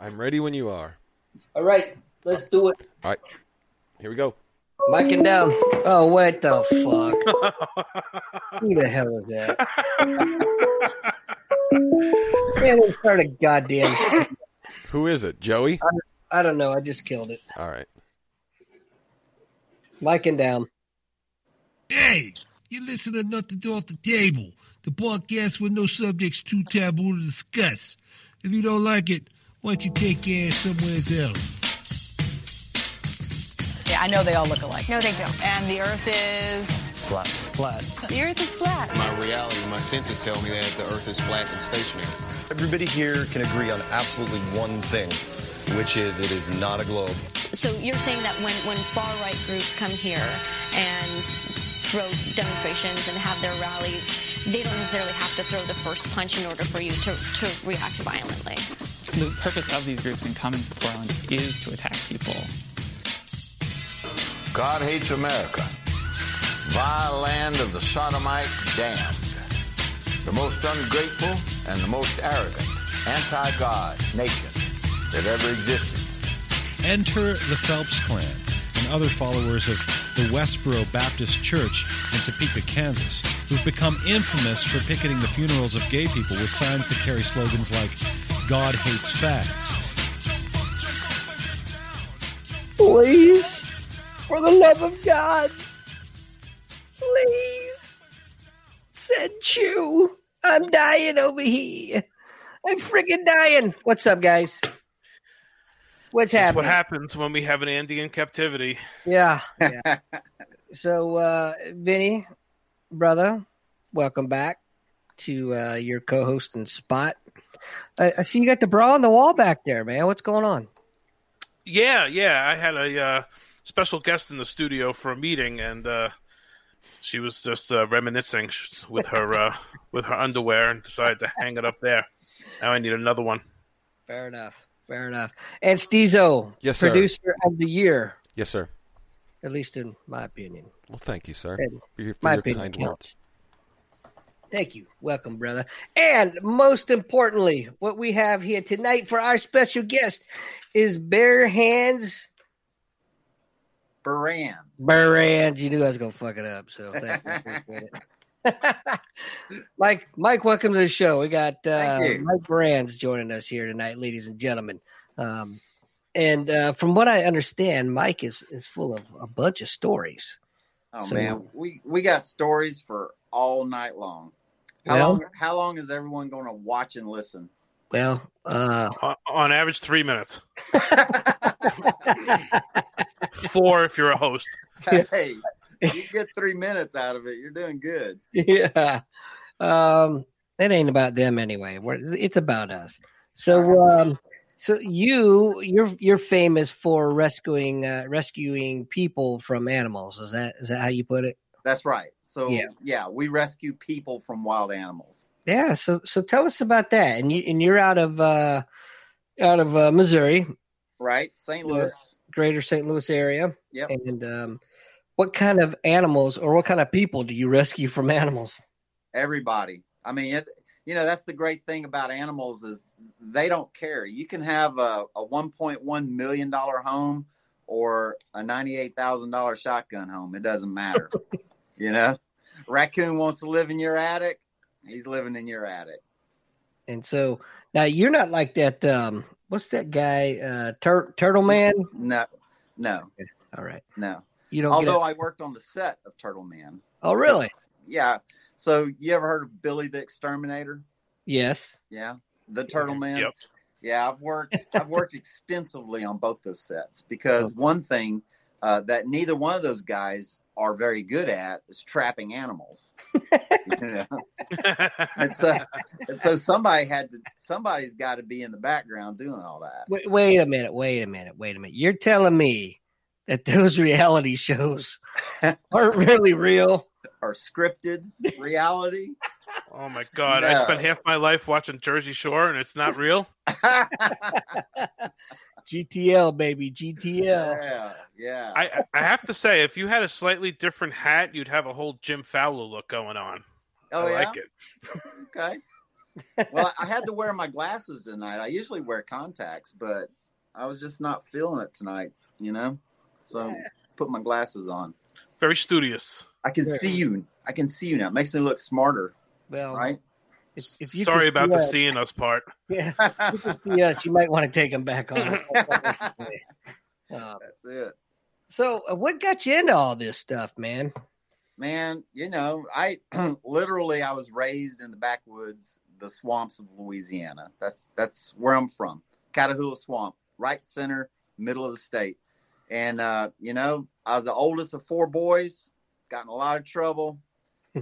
I'm ready when you are. All right, let's do it. All right, here we go. Mic and down. Oh, what the fuck? Who the hell is that? Man, we start a goddamn. Who is it, Joey? I don't know. I just killed it. All right. Mic and down. Hey, you listen to Nothing's Off the Table, the podcast with no subjects too taboo to discuss. If you don't like it, why don't you take your ass somewhere else? Yeah, I know they all look alike. No, they don't. And the Earth is Flat. Flat. The Earth is flat. My reality, my senses tell me that the Earth is flat and stationary. Everybody here can agree on absolutely one thing, which is it is not a globe. So you're saying that when, when far right groups come here and throw demonstrations and have their rallies, they don't necessarily have to throw the first punch in order for you to, to react violently. The purpose of these groups in coming to Portland is to attack people. God hates America. Vile land of the sodomite damned. The most ungrateful and the most arrogant anti-God nation that ever existed. Enter the Phelps Clan and other followers of the Westboro Baptist Church in Topeka, Kansas, who've become infamous for picketing the funerals of gay people with signs that carry slogans like God hates fags. Please, for the love of God, please, send Chew. I'm dying over here. I'm freaking dying. What's up, guys? What's This is happening? what happens when we have an Andy in captivity. Yeah. yeah. so, uh, Vinny, brother, welcome back to uh, your co-hosting spot. I, I see you got the bra on the wall back there, man. What's going on? Yeah, yeah. I had a uh, special guest in the studio for a meeting, and uh, she was just uh, reminiscing with her uh, with her underwear, and decided to hang it up there. Now I need another one. Fair enough. Fair enough. And Stezo, Yes, sir. producer of the year, Yes, sir. at least in my opinion. Well, thank you, sir, And for your, for my your opinion kind counts. words. Thank you. Welcome, brother. And most importantly, what we have here tonight for our special guest is Bare Hands Baran. Bare Hands. You knew I was going to fuck it up, so thank you. Appreciate it. Mike, Mike, welcome to the show. We got uh, Mike Brands joining us here tonight, ladies and gentlemen. Um, and uh, from what I understand, Mike is is full of a bunch of stories. Oh So- man, we we got stories for all night long. How Well- long? How long is everyone going to watch and listen? Well, uh, On, on average, three minutes. Four if you're a host. Hey, you get three minutes out of it, you're doing good. yeah. Um, it ain't about them anyway. We're, it's about us. So, um, so you you're you're famous for rescuing uh, rescuing people from animals. Is that is that how you put it? That's right. So Yeah. yeah, we rescue people from wild animals. Yeah. So so tell us about that. And you and you're out of uh, out of uh, Missouri, Right, St. Louis. Greater St. Louis area. Yep. And um, what kind of animals or what kind of people do you rescue from animals? Everybody. I mean, it. You know, that's the great thing about animals is they don't care. You can have a, a 1.1 million dollar home or a 98 thousand dollar shotgun home. It doesn't matter. you know, raccoon wants to live in your attic. He's living in your attic. And so Now you're not like that. Um, what's that guy? Uh, Tur- Turtle Man. No, no, All right. no. You don't. get Although a- I worked on the set of Turtle Man. oh, really? Yeah. So you ever heard of Billy the Exterminator? Yes. Yeah. The Turtle Man. Yep. Yeah, I've worked I've worked extensively on both those sets because one thing uh, that neither one of those guys are very good at is trapping animals. you know? and so and so somebody had to somebody's got to be in the background doing all that. Wait, wait a minute. Wait a minute. Wait a minute. You're telling me that those reality shows aren't really real? Are scripted reality. Oh my god! I spent half my life watching Jersey Shore, and it's not real. GTL baby, GTL. Yeah, yeah. I I have to say, if you had a slightly different hat, you'd have a whole Jim Fowler look going on. Oh, I yeah? like it. Okay. Well, I had to wear my glasses tonight. I usually wear contacts, but I was just not feeling it tonight, you know? So put my glasses on. Very studious. I can Yeah. see you. I can see you now. It makes me look smarter, Well, right? if, if you Sorry about see the us- seeing us part. Yeah, if you could see us. You might want to take them back on. Uh, That's it. so, uh, what got you into all this stuff, man? Man, you know, I literally I was raised in the backwoods, the swamps of Louisiana. That's that's where I'm from. Catahoula Swamp, right center, middle of the state. And uh, you know, I was the oldest of four boys, got in a lot of trouble.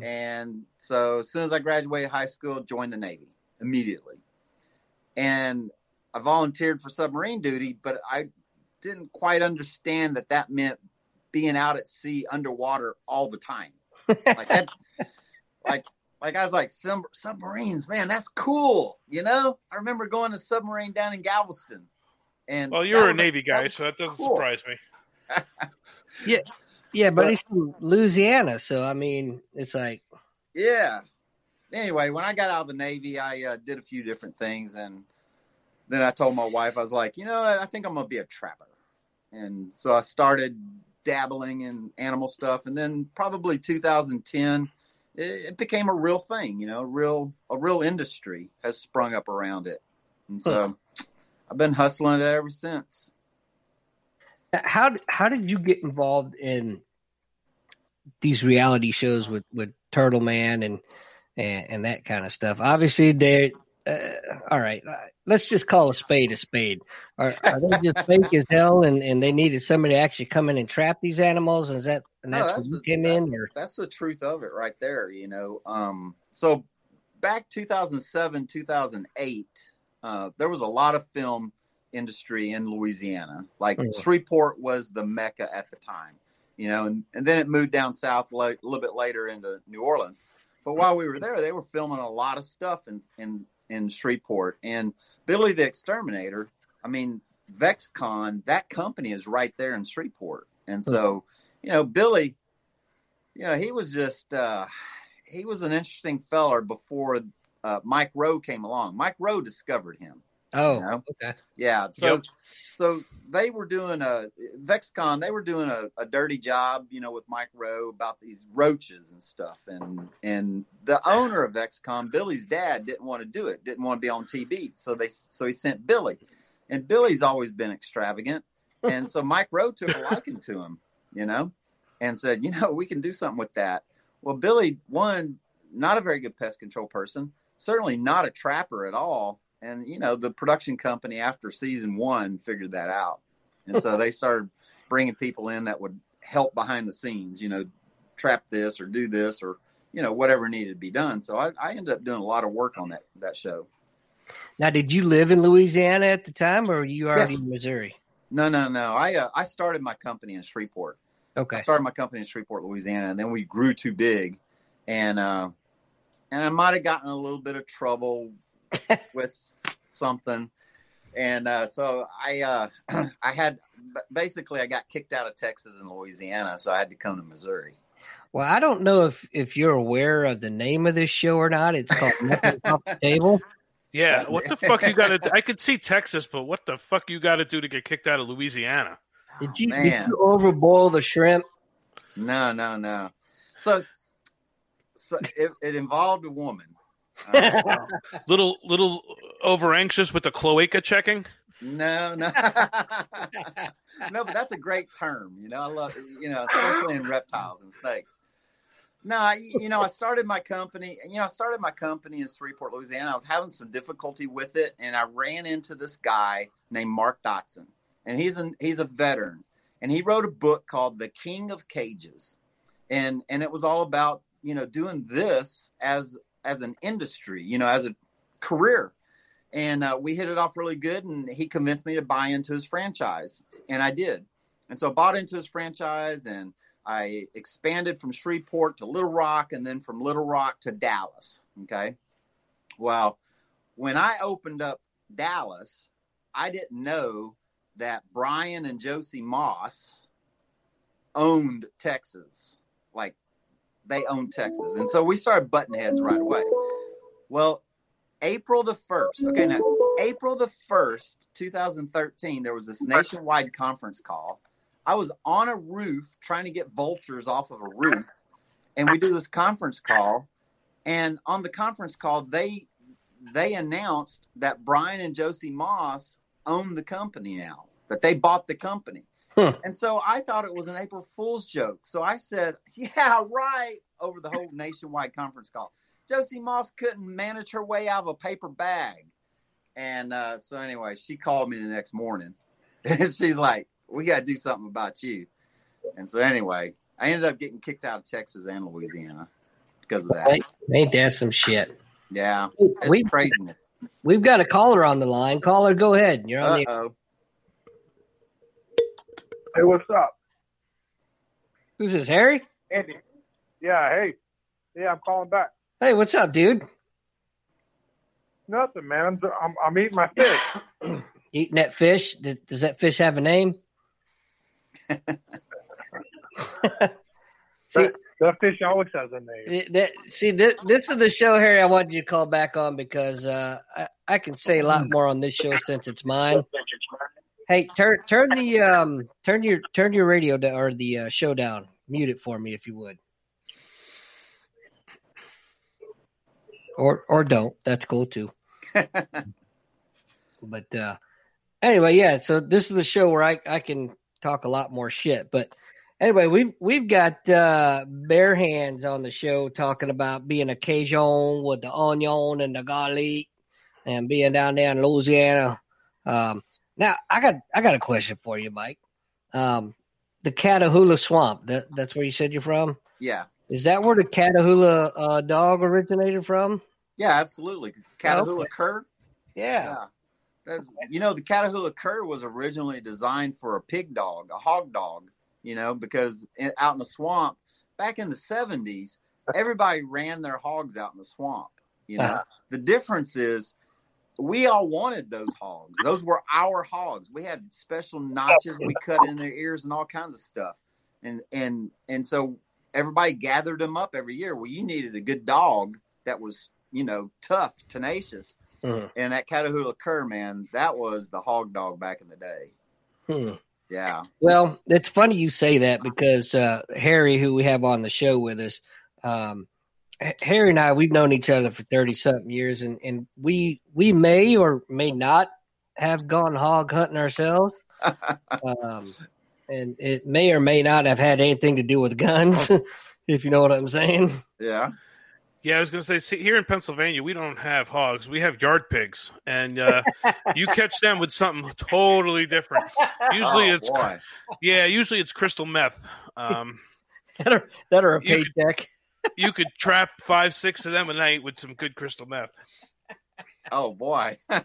and so as soon as I graduated high school, joined the Navy immediately. And I volunteered for submarine duty, but I didn't quite understand that that meant being out at sea underwater all the time. Like that, like like I was like submarines, man, that's cool. You know, I remember going to submarine down in Galveston. And Well, you're a Navy that guy, was so that doesn't cool. surprise me. Yeah, yeah, but So- he's from Louisiana, so I mean, it's like Yeah. Anyway, when I got out of the Navy, I uh, did a few different things, and then I told my wife, I was like, you know what, I think I'm gonna be a trapper, and so I started dabbling in animal stuff, and then probably 2010, it, it became a real thing. You know, real a real industry has sprung up around it, and so I've been hustling it ever since. how how did you get involved in these reality shows with with Turtle Man and and, and that kind of stuff? Obviously, they uh, all right. uh, Let's just call a spade a spade. Are, are they just fake as hell, and, and they needed somebody to actually come in and trap these animals? Is that and No, that's, that's when the- you came in? Or that's the truth of it right there you know um so back 2007 2008 uh there was a lot of film industry in louisiana. Like Mhm. shreveport was the mecca at the time you know and, and then it moved down south a little bit later into new orleans. But while we were there they were filming a lot of stuff in in in shreveport. And billy the exterminator i mean vexcon that company is right there in shreveport. And so you know billy you know, he was just uh he was an interesting feller before uh Mike Rowe came along. Mike Rowe discovered him. oh, you know? okay, Yeah. So Yep. so they were doing a Vexcon, they were doing a, a dirty job, you know, with Mike Rowe about these roaches and stuff. And and the owner of Vexcon, Billy's dad, didn't want to do it, didn't want to be on TV. So they so he sent Billy. And Billy's always been extravagant. And so Mike Rowe took a liking to him, you know, and said, you know, we can do something with that. Well, Billy, one, not a very good pest control person, certainly not a trapper at all. And, you know, the production company after season one figured that out. And so they started bringing people in that would help behind the scenes, you know, trap this or do this or, you know, whatever needed to be done. So I, I ended up doing a lot of work on that, that show. now did you live in Louisiana at the time, or were you already in Missouri? No, no, no. I, uh, I started my company in Shreveport. Okay, I started my company in Shreveport, Louisiana, and then we grew too big, and uh, and I might have gotten a little bit of trouble with something, and uh, so I uh, I had basically I got kicked out of Texas and Louisiana, so I had to come to Missouri. Well, I don't know if if you're aware of the name of this show or not. It's called Nothing Off the Table. Yeah, what the fuck you got to? I could see Texas, but what the fuck you got to do to get kicked out of Louisiana? Did you, did Man. you overboil the shrimp? No, no, no. So, so it, it involved a woman. Uh, Little little over anxious with the cloaca checking? No, no, no. But that's a great term. You know, I love you know, especially in reptiles and snakes. No, I, you know, I started my company. And you know, I started my company in Shreveport, Louisiana. I was having some difficulty with it, and I ran into this guy named Mark Dotson, and he's an he's a veteran, and he wrote a book called The King of Cages, and and it was all about you know doing this as as an industry, you know, as a career. And uh, we hit it off really good and he convinced me to buy into his franchise and i did. And so i bought into his franchise and i expanded from shreveport to little rock and then from little rock to dallas okay? Well when i opened up dallas i didn't know that brian and josie moss owned texas like they own texas and so we started button heads right away well April the 1st. Okay, now April the 1st, 2013, there was this nationwide conference call. I was on a roof trying to get vultures off of a roof, and we do this conference call. And on the conference call, they they announced that Brian and Josie Moss own the company now, that they bought the company. And so I thought it was an April Fool's joke. So I said, Yeah, right, over the whole nationwide conference call. Josie Moss couldn't manage her way out of a paper bag. And uh, so anyway, she called me the next morning. And she's like, We got to do something about you. And so anyway, I ended up getting kicked out of Texas and Louisiana because of that. Ain't, ain't that some shit? Yeah. It's We- craziness. We've got a caller on the line. Caller, go ahead. You're on the. Hey, what's up? Who's this, Harry? Andy. Yeah, hey. Yeah, I'm calling back. Hey, what's up, dude? Nothing, man. I'm, I'm, I'm eating my fish. Eating that fish? Does, does that fish have a name? see, that fish always has a name. That, see, this, this is the show, Harry. I wanted you to call back on because uh, I, I can say a lot more on this show since it's mine. Hey, turn turn the um turn your turn your radio down or the uh, show down. Mute it for me if you would, or or don't. That's cool too. but uh anyway, yeah. So this is the show where I I can talk a lot more shit. But anyway, we've we've got uh bare hands on the show talking about being a Cajun with the onion and the garlic and being down there in Louisiana. Um now I got I got a question for you, Mike. Um the Catahoula Swamp, that, that's where you said you're from? Yeah. Is that where the Catahoula uh, dog originated from? Yeah, absolutely. Catahoula Okay. cur. Yeah. That's, you know, the Catahoula cur was originally designed for a pig dog, a hog dog, you know, because in, out in the swamp back in the 70s, everybody ran their hogs out in the swamp. You know, Uh-huh. the difference is we all wanted those hogs. Those were our hogs. We had special notches we cut in their ears and all kinds of stuff. And and and so everybody gathered them up every year. Well, you needed a good dog that was, you know, tough, tenacious. Mhm. And that Catahoula cur, man, that was the hog dog back in the day. Hmm. Yeah. Well, it's funny you say that because uh, Harry, who we have on the show with us, um, H- Harry and I, we've known each other for thirty something years, and, and we we may or may not have gone hog hunting ourselves, um, and it may or may not have had anything to do with guns, if you know what I'm saying. Yeah. Yeah, I was going to say, see, here in Pennsylvania, we don't have hogs. We have yard pigs, and uh, you catch them with something totally different. Usually, Oh, it's boy. yeah, usually it's crystal meth. Um, that are that are a You could- paycheck. You could trap five, six of them a night with some good crystal meth. Oh boy.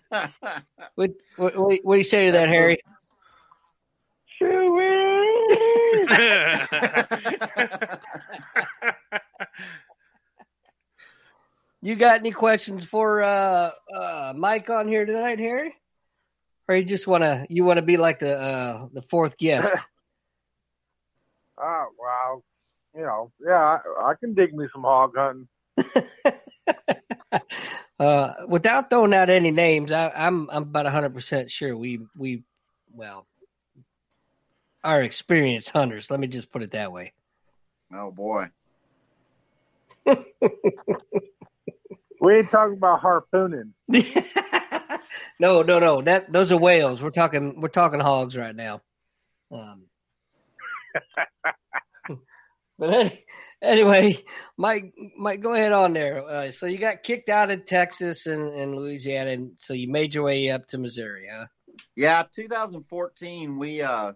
What, what what what do you say to that, Harry? You got any questions for uh, uh, Mike on here tonight, Harry? Or you just want to you want to be like the uh, the fourth guest? Oh, wow. You know, yeah, I, I can dig me some hog hunting. uh, without throwing out any names, I, I'm I'm about hundred percent sure we we well are experienced hunters. Let me just put it that way. Oh boy. We ain't talking about harpooning. No, no, no. That those are whales. We're talking. We're talking hogs right now. Um, but any, anyway, Mike, Mike, go ahead on there. Uh, so you got kicked out of Texas and, and Louisiana, and so you made your way up to Missouri, huh? Yeah, 2014, we uh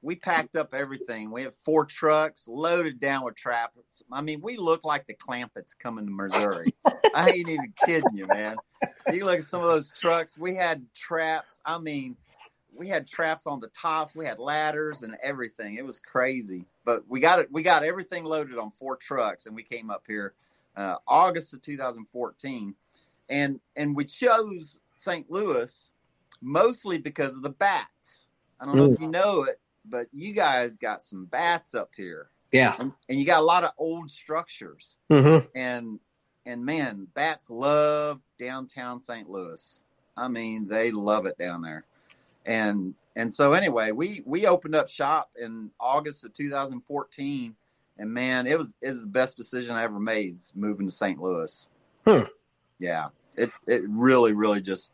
we packed up everything. We have four trucks loaded down with trappers. I mean, we look like the Clampetts coming to Missouri. I ain't even kidding you, man. You look at some of those trucks. We had traps. I mean, we had traps on the tops. We had ladders and everything. It was crazy. But we got it. We got everything loaded on four trucks, and we came up here uh, August of 2014, and and we chose St. Louis mostly because of the bats. I don't know if you know it, but you guys got some bats up here. Yeah. And, and you got a lot of old structures. Mm-hmm. And and man, bats love downtown St. Louis. I mean, they love it down there. And and so anyway, we we opened up shop in August of 2014 and man, it was it was the best decision I ever made moving to St. Louis. Hmm. Yeah. It it really really just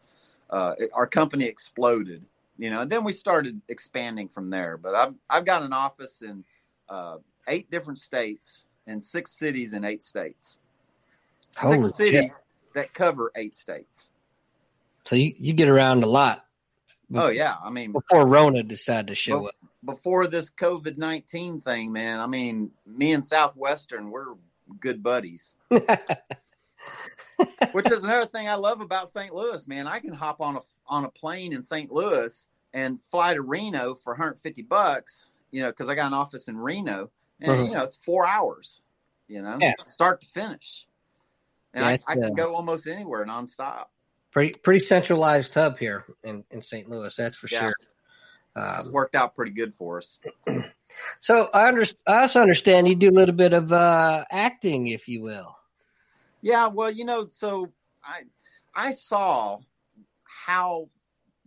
uh, it, our company exploded, you know, and then we started expanding from there. But I've I've got an office in uh, eight different states and six cities in eight states. Six Holy cities that cover eight states. So you, you get around a lot. Oh yeah, I mean Before Rona decided to show up. before this COVID nineteen thing, man. I mean, me and Southwestern, we're good buddies. Which is another thing I love about St. Louis, man. I can hop on a on a plane in St. Louis and fly to Reno for 150 bucks, you know, because I got an office in Reno, and Mhm. you know it's four hours, you know, Yeah. start to finish, and Yeah, I, I can uh, go almost anywhere nonstop. Pretty pretty centralized hub here in, in St. Louis, that's for Yeah. sure. it's Um, worked out pretty good for us. so I under, I also understand you do a little bit of uh, acting, if you will. Yeah, well, you know, so I I saw how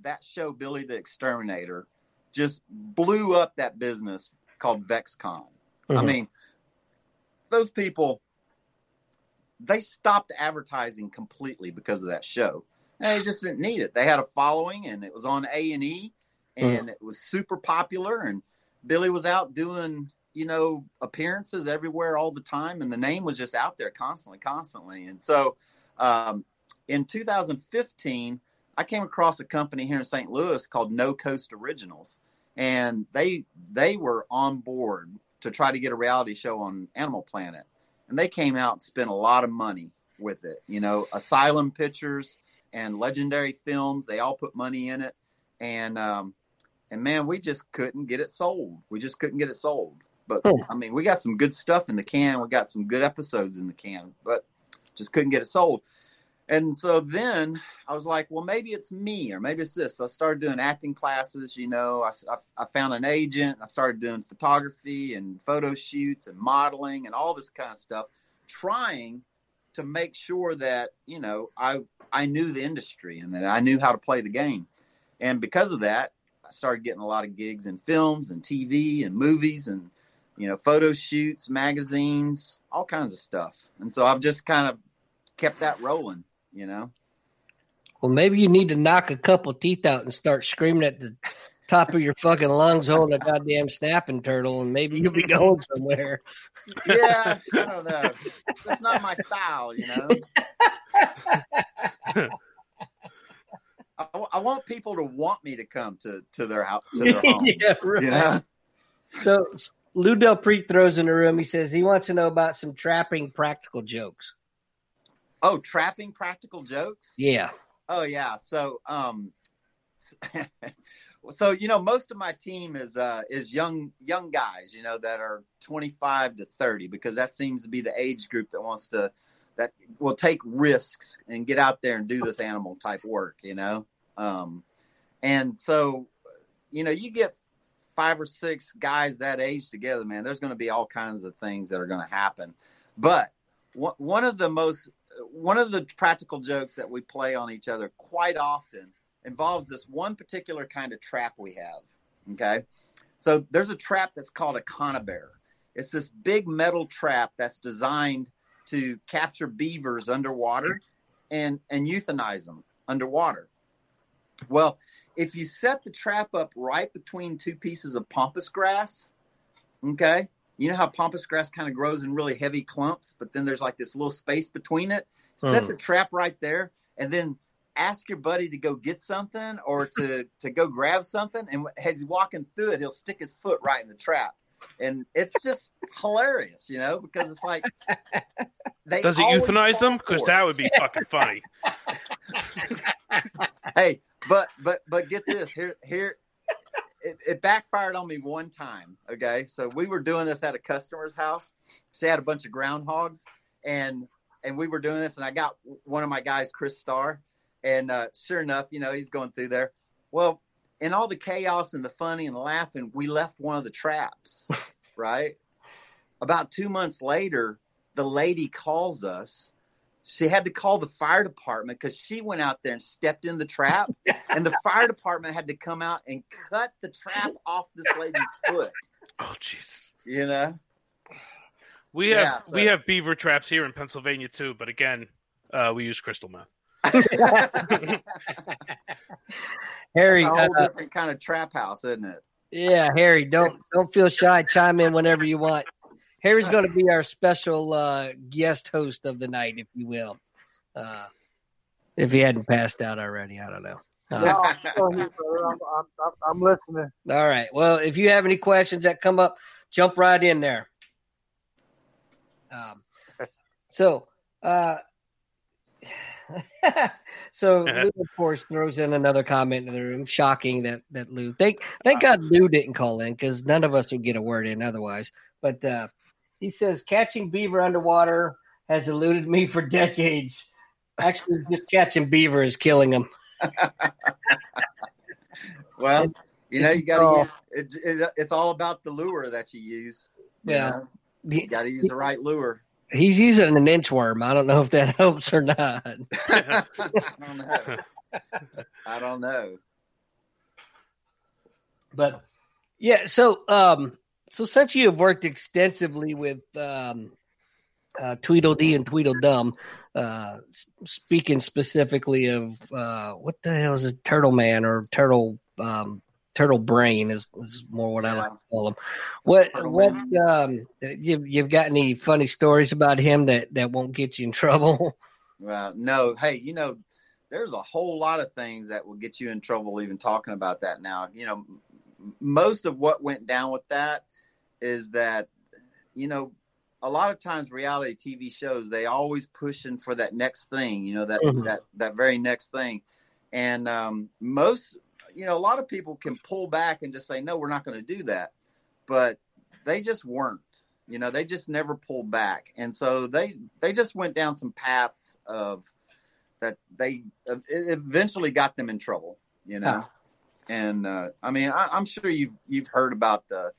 that show Billy the Exterminator just blew up that business called VexCon. I Mhm. mean, those people they stopped advertising completely because of that show. They just didn't need it. They had a following and it was on A and E and it was super popular and Billy was out doing, you know, appearances everywhere all the time and the name was just out there constantly, constantly. And so um, in 2015, I came across a company here in St. Louis called No Coast Originals, and they they were on board to try to get a reality show on Animal Planet, and they came out and spent a lot of money with it. You know, Asylum Pictures and Legendary Films, they all put money in it, and um, and man, we just couldn't get it sold. We just couldn't get it sold. But Hmm. I mean, we got some good stuff in the can. We got some good episodes in the can, but just couldn't get it sold. And so then I was like, well, maybe it's me or maybe it's this. So I started doing acting classes. You know, I, I, I found an agent. I started doing photography and photo shoots and modeling and all this kind of stuff, trying to make sure that, you know, I, I knew the industry and that I knew how to play the game. And because of that, I started getting a lot of gigs in films and TV and movies and, you know, photo shoots, magazines, all kinds of stuff. And so I've just kind of kept that rolling, you know. Well, maybe you need to knock a couple teeth out and start screaming at the top of your fucking lungs holding a goddamn snapping turtle, and maybe you'll be going somewhere. Yeah, I don't know. That's not my style, you know. I, I want people to want me to come to to their house to their home. yeah, right. You know? So Lou Del Preet throws in the room. He says he wants to know about some trapping practical jokes. Oh, trapping practical jokes. Yeah. Oh yeah. So um so you know most of my team is uh is young young guys, you know, that are 25 to 30 because that seems to be the age group that wants to that will take risks and get out there and do this animal type work, you know. Um and so you know, you get five or six guys that age together, man, there's going to be all kinds of things that are going to happen. But one one of the most one of the practical jokes that we play on each other quite often involves this one particular kind of trap we have. Okay. So there's a trap that's called a conibear. It's this big metal trap that's designed to capture beavers underwater and, and euthanize them underwater. Well, if you set the trap up right between two pieces of pampas grass, okay, you know how pampas grass kind of grows in really heavy clumps, but then there's like this little space between it. Set Hmm. the trap right there, and then ask your buddy to go get something or to to go grab something. And as he's walking through it, he'll stick his foot right in the trap, and it's just hilarious, you know, because it's like they Does he euthanize them? Because that would be fucking funny. hey, but but but get this here here. It, it backfired on me one time. Okay, so we were doing this at a customer's house. She had a bunch of groundhogs, and and we were doing this, and I got one of my guys, Chris Starr, and uh, sure enough, you know, he's going through there. Well, in all the chaos and the funny and the laughing, we left one of the traps. Right. About two months later, the lady calls us she had to call the fire department because she went out there and stepped in the trap, and the fire department had to come out and cut the trap off this lady's foot. Oh, jeez. You know, We have Yeah, so- we have beaver traps here in Pennsylvania too, but again, uh, we use crystal meth. Harry, It's a whole uh, different kind of trap house, isn't it? Yeah, Harry, don't don't feel shy. Chime in whenever you want. Harry's going to be our special uh, guest host of the night, if you will. Uh, if he hadn't passed out already, I don't know. Uh, No, I'm still here, brother. I'm, I'm, I'm, I'm listening. all right. Well, if you have any questions that come up, jump right in there. Um, so, uh, so Lou, of course, throws in another comment in the room. Shocking that that Lou. Thank thank God Lou didn't call in because none of us would get a word in otherwise. But uh, he says catching beaver underwater has eluded me for decades. Actually, just catching beaver is killing them. Well, you know, you got to use it, it, It's all about the lure that you use. you Yeah. know? you got to use the right lure. He's using an inchworm. I don't know if that helps or not. I don't know. I don't know. But yeah, so um, so since you have worked extensively with um, uh, Tweedledee and Tweedledum, uh, speaking specifically of uh, what the hell is it, Turtle Man or Turtle um, Turtle Brain is, is more what I like to call him. What what um, you you've got any funny stories about him that that won't get you in trouble? Well, no. Hey, you know, there's a whole lot of things that will get you in trouble even talking about that now. You know, most of what went down with that is that, you know, a lot of times reality TV shows they always pushing for that next thing, you know, that Mhm. that that very next thing. And um most you know, a lot of people can pull back and just say no, we're not going to do that. But they just weren't you know they just never pulled back and so they they just went down some paths of that they eventually got them in trouble you know Ah. and uh, i mean I, i'm sure you've you've heard about the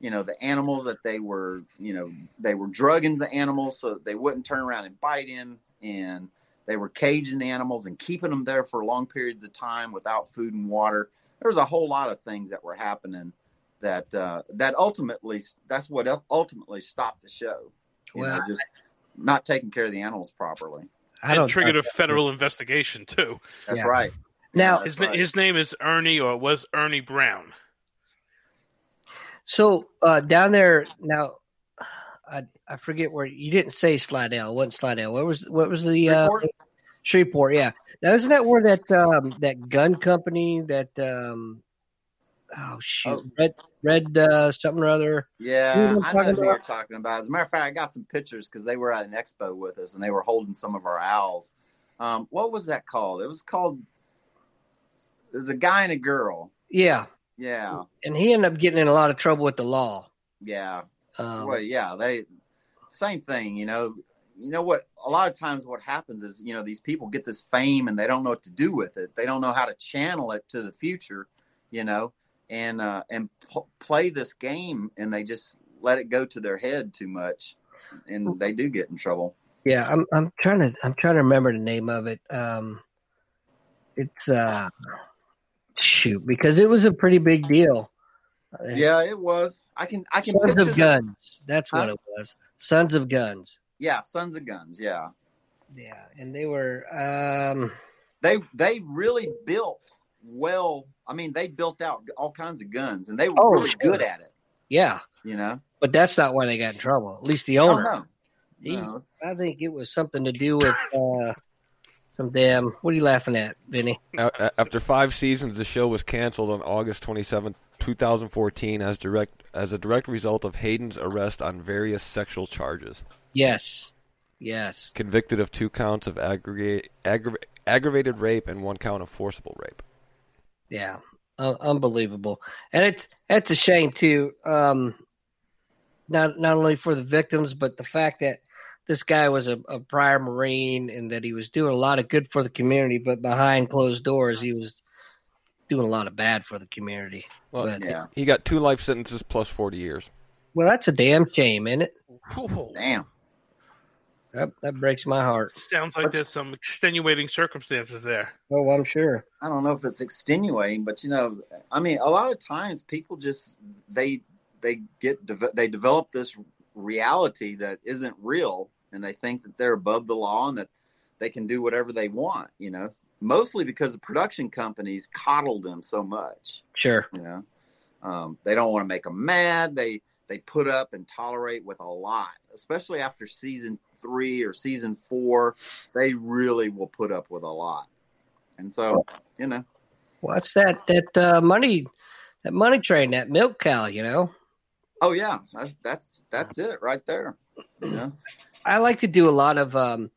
you know the animals that they were you know they were drugging the animals so they wouldn't turn around and bite him and they were caging the animals and keeping them there for long periods of time without food and water there was a whole lot of things that were happening that uh, that ultimately that's what ultimately stopped the show. You know, just not taking care of the animals properly. I It don't triggered a think- federal investigation too. That's Yeah. right. Now, That's His right. his name is Ernie, or was Ernie Brown. So uh, down there now, I I forget where you didn't say Slidell. It wasn't Slidell. What was what was the uh, Shreveport? Shreveport? Yeah. Now isn't that where that um, that gun company that um, oh shoot Oh. red red uh, something or other? Yeah, You know what I'm know talking who you're talking about. As a matter of fact, I got some pictures because they were at an expo with us and they were holding some of our owls. Um, what was that called? It was called. There's a guy and a girl. Yeah, Yeah, and he ended up getting in a lot of trouble with the law. yeah. Um, well, yeah, they same thing. You know, you know what? A lot of times, what happens is, you know, these people get this fame and they don't know what to do with it. They don't know how to channel it to the future. You know, and uh, and p- play this game, and they just let it go to their head too much, and they do get in trouble. Yeah, I'm I'm trying to I'm trying to remember the name of it. Um, it's uh, shoot because it was a pretty big deal. Yeah, it was. I can I can Sons of the- Guns. That's what Huh? it was. Sons of Guns. Yeah, Sons of Guns. Yeah, Yeah, and they were um they they really built well. I mean, they built out all kinds of guns, and they were Oh, really sure. good at it. Yeah, You know, but that's not why they got in trouble. At least the owner. no. He- No. I think it was something to do with uh, some damn. What are you laughing at, Vinny? A- a- After five seasons, the show was canceled on August 27, 2014, as direct as a direct result of Hayden's arrest on various sexual charges. Yes, yes. Convicted of two counts of aggregate, aggra- aggravated rape and one count of forcible rape. Yeah, uh, unbelievable, and it's it's a shame too. Um, not not only for the victims, but the fact that this guy was a, a prior Marine and that he was doing a lot of good for the community, but behind closed doors, he was doing a lot of bad for the community. Well, But- he got two life sentences plus 40 years. Well, that's a damn shame, isn't it? Damn. That, that breaks my heart. Sounds like there's some extenuating circumstances there. Oh, I'm sure. I don't know if it's extenuating, but you know, I mean, a lot of times people just they they get deve- they develop this reality that isn't real, and they think that they're above the law and that they can do whatever they want. You know, mostly because the production companies coddle them so much. Sure. You know, um, they don't want to make them mad. They they put up and tolerate with a lot, especially after season three or season four. They really will put up with a lot, and so you know. What's that? That uh, money, that money train, that milk cow. You know. Oh yeah, that's that's that's it right there. You know, I like to do a lot of. Um,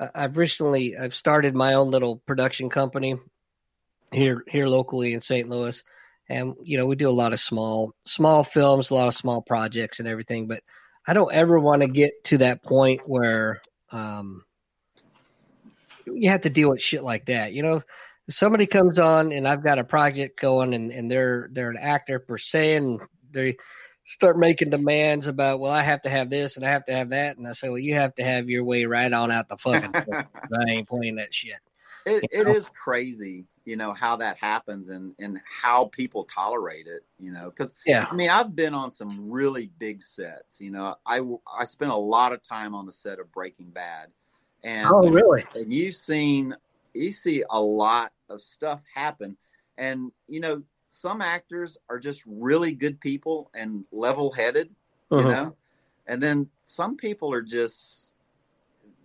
I've recently I've started my own little production company here here locally in St. Louis, and you know we do a lot of small small films, a lot of small projects and everything. But I don't ever want to get to that point where um, you have to deal with shit like that. You know, somebody comes on and I've got a project going, and, and they're they're an actor per se, and they start making demands about, well, I have to have this and I have to have that, and I say, well, you have to have your way right on out the fucking. I ain't playing that shit. it, You know? is crazy, you know, how that happens and and how people tolerate it. You know, because Yeah. I mean, I've been on some really big sets. You know, I I spent a lot of time on the set of Breaking Bad, and Oh, really? and you've seen you see a lot of stuff happen and you know some actors are just really good people and level-headed you Mhm. know and then some people are just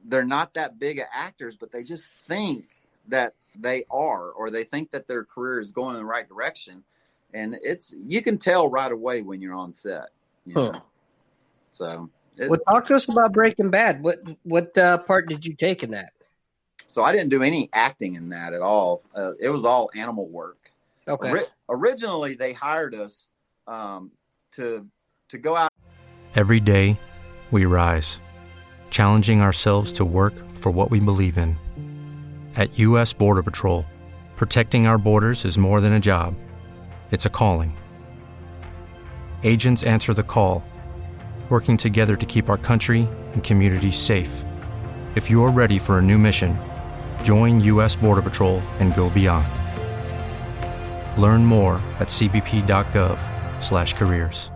they're not that big of actors but they just think that they are or they think that their career is going in the right direction and it's you can tell right away when you're on set you know? So it, Well, talk to us about Breaking Bad. What what uh, part did you take in that? So I didn't do any acting in that at all. Uh, it was all animal work. Okay. Ori- originally, they hired us um, to to go out. Every day, we rise, challenging ourselves to work for what we believe in. At U.S. Border Patrol, protecting our borders is more than a job, it's a calling. Agents answer the call, working together to keep our country and communities safe. If you're ready for a new mission, join U.S. Border Patrol and go beyond. Learn more at cbp.gov/careers.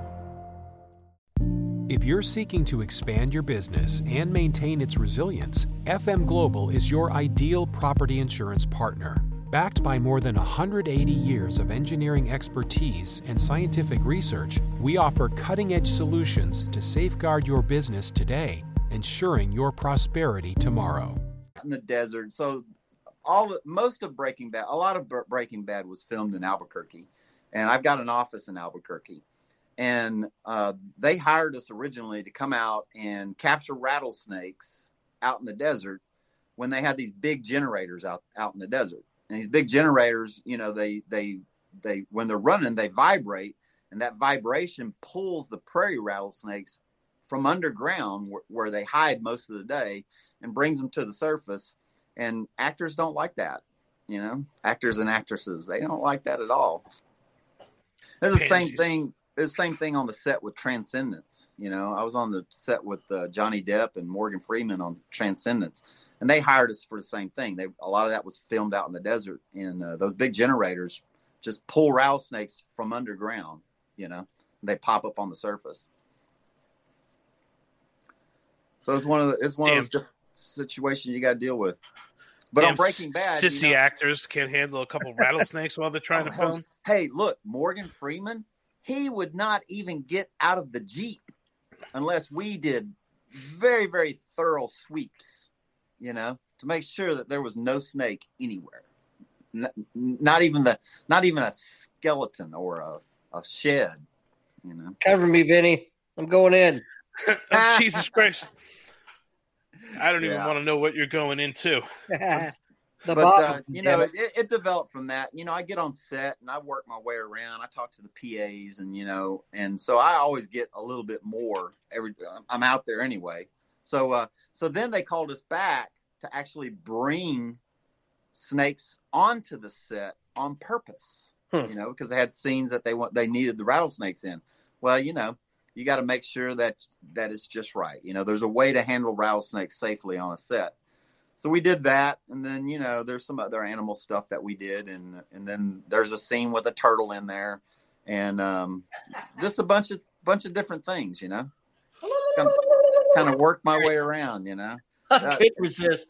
If you're seeking to expand your business and maintain its resilience, FM Global is your ideal property insurance partner. Backed by more than 180 years of engineering expertise and scientific research, we offer cutting edge solutions to safeguard your business today, ensuring your prosperity tomorrow. in the desert. So all most of Breaking Bad, a lot of Breaking Bad was filmed in Albuquerque, and I've got an office in Albuquerque. And uh, they hired us originally to come out and capture rattlesnakes out in the desert when they had these big generators out out in the desert. And these big generators, you know, they they they when they're running, they vibrate, and that vibration pulls the prairie rattlesnakes from underground where, where they hide most of the day and brings them to the surface. And actors don't like that, you know, actors and actresses, they don't like that at all. It's the same thing. It's the same thing on the set with Transcendence. You know, I was on the set with uh, Johnny Depp and Morgan Freeman on Transcendence, and they hired us for the same thing. They a lot of that was filmed out in the desert, and uh, those big generators just pull rattlesnakes from underground. You know, they pop up on the surface. So it's one of the, it's one of those Damn. diff- situations you got to deal with. But Damn on Breaking Bad, you sissy know- actors can't handle a couple rattlesnakes while they're trying to oh, film. Hey, look, Morgan Freeman, he would not even get out of the Jeep unless we did very, very thorough sweeps, you know, to make sure that there was no snake anywhere. N- not even the not even a skeleton or a, a shed, you know. Cover me, Vinny. I'm going in. Oh, Jesus Christ! I don't even want to know what you're going into. the but bottom, uh, you know, it. it, it developed from that. You know, I get on set and I work my way around. I talk to the PAs, and you know, and so I always get a little bit more every. I'm out there anyway. So, uh, so then they called us back to actually bring snakes onto the set on purpose. Hmm. You know, because they had scenes that they want they needed the rattlesnakes in. Well, you know, you got to make sure that that is just right. You know, there's a way to handle rattlesnakes safely on a set. So we did that, and then you know, there's some other animal stuff that we did, and and then there's a scene with a turtle in there, and um, just a bunch of bunch of different things. You know, kind of, kind of worked my way around. You know, I can't resist.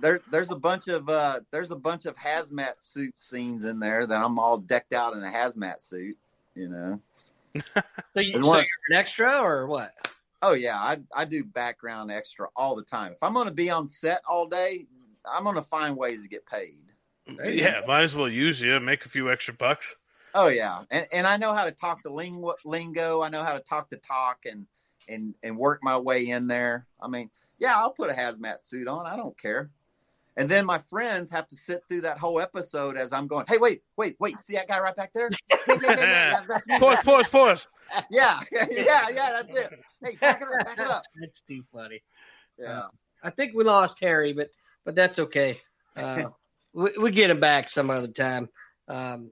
there there's a bunch of uh there's a bunch of hazmat suit scenes in there that I'm all decked out in a hazmat suit, you know. So, you, There's so one- you're an extra or what? Oh yeah, I I do background extra all the time. If I'm going to be on set all day, I'm going to find ways to get paid. Yeah, might as well use you. Make a few extra bucks. Oh yeah, and and I know how to talk the lingo. lingo. I know how to talk the talk and and and work my way in there. I mean, yeah, I'll put a hazmat suit on. I don't care. And then my friends have to sit through that whole episode as I'm going. Hey, wait, wait, wait! See that guy right back there? Yeah, yeah, yeah, yeah, that- that's me. Pause, pause, pause. Yeah, yeah, yeah, yeah. That's it. Hey, back it up, back it up. That's too funny. Yeah. I think we lost Harry, but but that's okay. Uh, we, we get him back some other time. Um,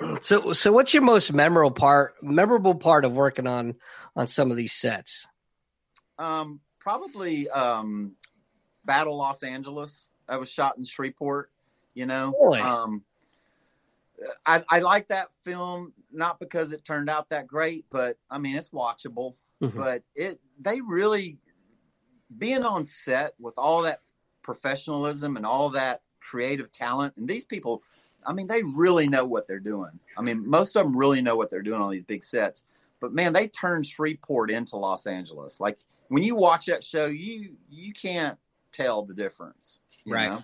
so so what's your most memorable part memorable part of working on on some of these sets? Um, probably um, Battle Los Angeles. I was shot in Shreveport. You know, Really? um, I, I like that film not because it turned out that great, but I mean it's watchable. Mhm. But it they really being on set with all that professionalism and all that creative talent, and these people, I mean, they really know what they're doing. I mean, most of them really know what they're doing on these big sets. But man, they turned Shreveport into Los Angeles. Like when you watch that show, you you can't tell the difference, Right. know?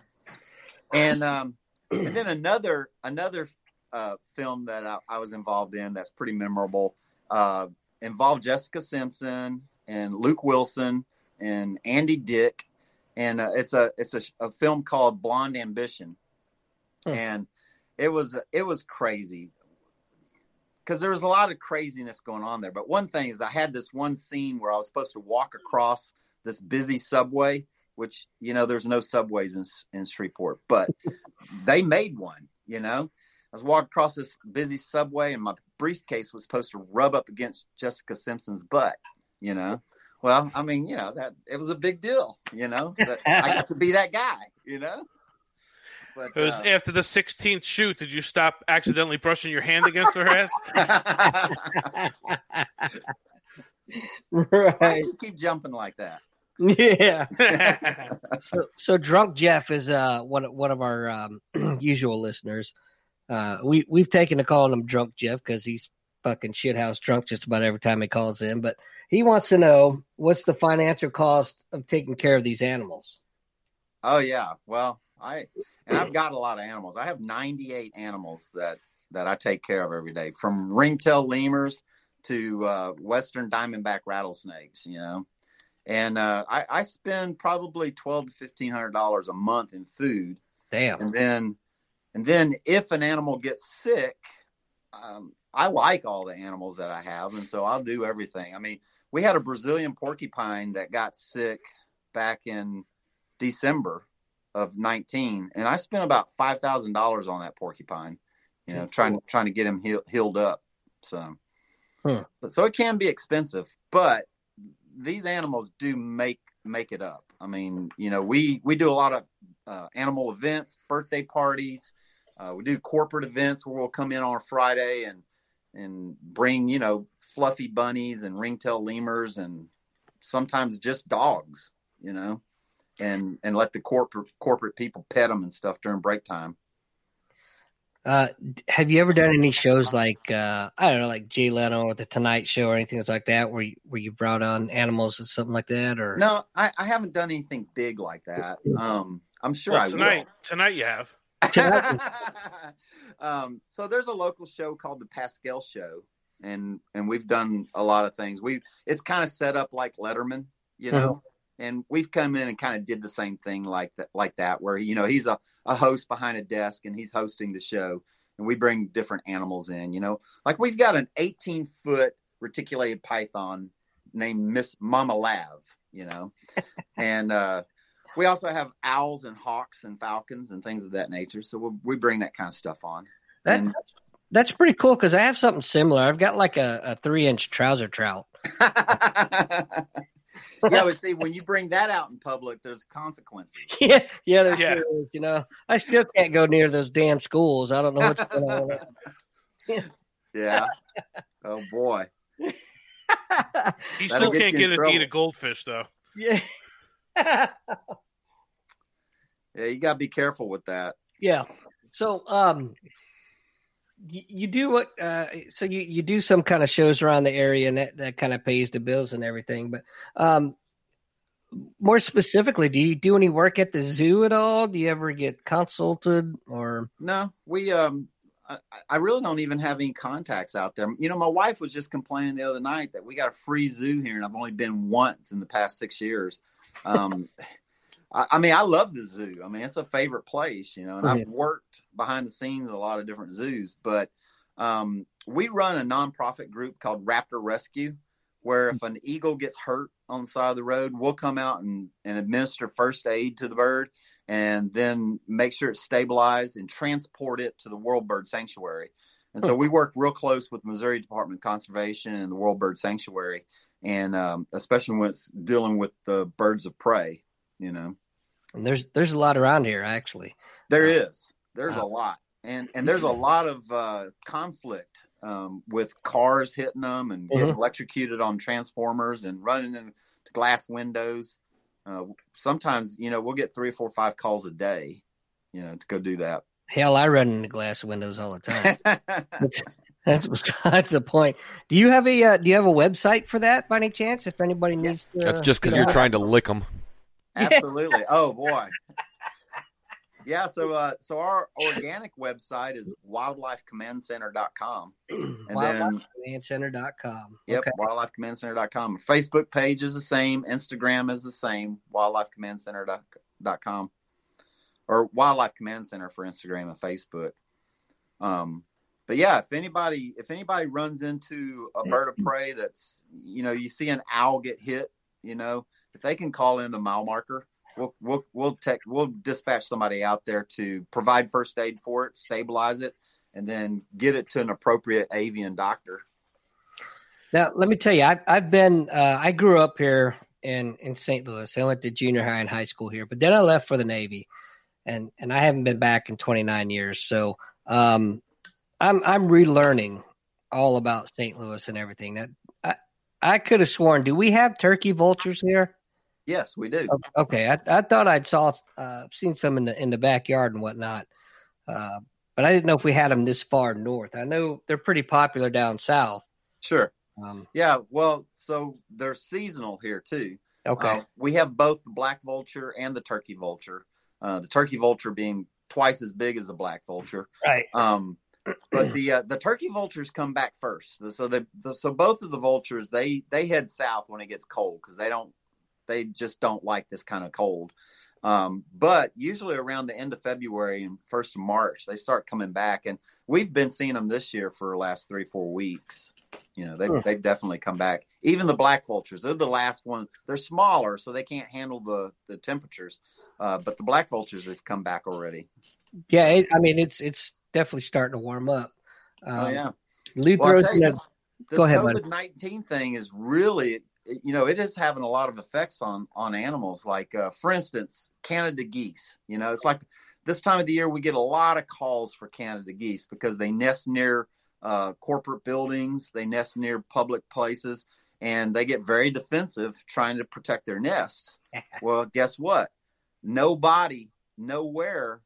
And um, and then another another uh, film that I, I was involved in that's pretty memorable uh, involved Jessica Simpson and Luke Wilson and Andy Dick, and uh, it's a it's a, a film called Blonde Ambition, and it was it was crazy because there was a lot of craziness going on there. But one thing is, I had this one scene where I was supposed to walk across this busy subway, which you know there's no subways in in Shreveport, but they made one. You know, I was walking across this busy subway, and my briefcase was supposed to rub up against Jessica Simpson's butt. You know, well, I mean, you know that it was a big deal. You know, that I got to be that guy. You know, but It was uh, after the 16th shoot. Did you stop accidentally brushing your hand against her ass? why Right. you keep jumping like that? Yeah. so, so drunk Jeff is uh one one of our um, usual listeners. Uh, we we've taken to calling him drunk Jeff because he's fucking shithouse drunk just about every time he calls in. But he wants to know what's the financial cost of taking care of these animals. Oh yeah. Well, I and I've got a lot of animals. I have 98 animals that that I take care of every day, from ringtail lemurs to uh, western diamondback rattlesnakes. You know, and uh, I, I spend probably twelve to fifteen hundred dollars a month in food. Damn. And then, and then if an animal gets sick, um, I like all the animals that I have, and so I'll do everything. I mean, we had a Brazilian porcupine that got sick back in December of 19, and I spent about five thousand dollars on that porcupine. You know, trying trying to get him heal, healed up. So, Huh. so it can be expensive, but these animals do make make it up. I mean, you know, we we do a lot of uh, animal events, birthday parties. Uh, we do corporate events where we'll come in on a Friday and and bring you know fluffy bunnies and ringtail lemurs and sometimes just dogs. You know, and and let the corporate corporate people pet them and stuff during break time. Uh, have you ever done any shows like uh, I don't know, like Jay Leno or the Tonight Show or anything like that, where you, where you brought on animals or something like that? Or No, I, I haven't done anything big like that. Um, I'm sure Well, I tonight, will. tonight you have. um, so there's a local show called the Pascal Show, and and we've done a lot of things. We it's kind of set up like Letterman, you know, and we've come in and kind of did the same thing like that, like that, where you know he's a, a host behind a desk and he's hosting the show, and we bring different animals in, you know, like we've got an 18 foot reticulated python named Miss Mama Lav, you know, and uh, we also have owls and hawks and falcons and things of that nature. So we we bring that kind of stuff on. that, And- that's, that's pretty cool because I have something similar. I've got like a, a three inch trouser trout. yeah, but see, when you bring that out in public, there's consequences. yeah, yeah, there Yeah. sure is, You know, I still can't go near those damn schools. I don't know what's going on. with that. Yeah. oh boy. He That'll still get can't you get in a, eat a goldfish though. Yeah. Yeah, you gotta be careful with that. Yeah. So, um, you, do what? Uh, so you you do some kind of shows around the area, and that that kind of pays the bills and everything. But, um, more specifically, do you do any work at the zoo at all? Do you ever get consulted or? No, we um I, I really don't even have any contacts out there. You know, my wife was just complaining the other night that we got a free zoo here and I've only been once in the past six years. Um I, I mean, I love the zoo. I mean, it's a favorite place, you know, and Mhm. I've worked behind the scenes a lot of different zoos, but um, we run a nonprofit group called Raptor Rescue, where if an eagle gets hurt on the side of the road, we'll come out and, and administer first aid to the bird and then make sure it's stabilized and transport it to the World Bird Sanctuary. And so we work real close with Missouri Department of Conservation and the World Bird Sanctuary, and um, especially when it's dealing with the birds of prey, you know. And there's there's a lot around here actually. There is. There's Uh, a lot, and and there's a lot of uh, conflict um, with cars hitting them and getting Mhm. electrocuted on transformers and running into glass windows. Uh, sometimes, you know, we'll get three, four, five calls a day, you know, to go do that. Hell, I run into glass windows all the time. that's, that's besides the point. Do you have a uh, Do you have a website for that by any chance? If anybody needs, to, That's just because you're trying to lick them. Absolutely. Oh boy. Yeah, so uh, so our organic website is wildlifecommandcenter.com. And then wildlifecommandcenter.com. Yep, Okay. wildlifecommandcenter.com. Facebook page is the same. Instagram is the same. Wildlifecommandcenter.com or Wildlife Command Center for Instagram and Facebook. Um, but yeah, if anybody if anybody runs into a bird of prey that's you know you see an owl get hit, you know if they can call in the mile marker, we'll we'll we'll tech we'll dispatch somebody out there to provide first aid for it, stabilize it, and then get it to an appropriate avian doctor. Now, let me tell you, I've, I've been, uh, I grew up here in, in St. Louis. I went to junior high and high school here, but then I left for the Navy and, and I haven't been back in 29 years. So, um, I'm, I'm relearning all about St. Louis and everything that I, could have sworn, do we have turkey vultures here? Yes, we do. Okay. I, I thought I'd saw, uh, seen some in the, in the backyard and whatnot. Uh, but I didn't know if we had them this far north. I know they're pretty popular down south. Sure. Um, Yeah, well, so they're seasonal here too. Okay. Uh, we have both the black vulture and the turkey vulture. Uh, the turkey vulture being twice as big as the black vulture. Right. Um, but the uh, the turkey vultures come back first. So the, the so both of the vultures they they head south when it gets cold because they don't they just don't like this kind of cold. Um, but usually around the end of February and first of March they start coming back, and we've been seeing them this year for the last three four weeks. You know they've Hmm. they've definitely come back. Even the black vultures, they're the last one. They're smaller, so they can't handle the the temperatures. Uh, but the black vultures have come back already. Yeah, it, I mean it's it's definitely starting to warm up. Um, oh yeah. Luke Well, I'll Rose tell you, said- this, this. COVID nineteen thing is really, you know, it is having a lot of effects on on animals. Like, uh, for instance, Canada geese. You know, it's like this time of the year we get a lot of calls for Canada geese because they nest near uh, corporate buildings, they nest near public places, and they get very defensive trying to protect their nests. well, guess what? nobody, nowhere,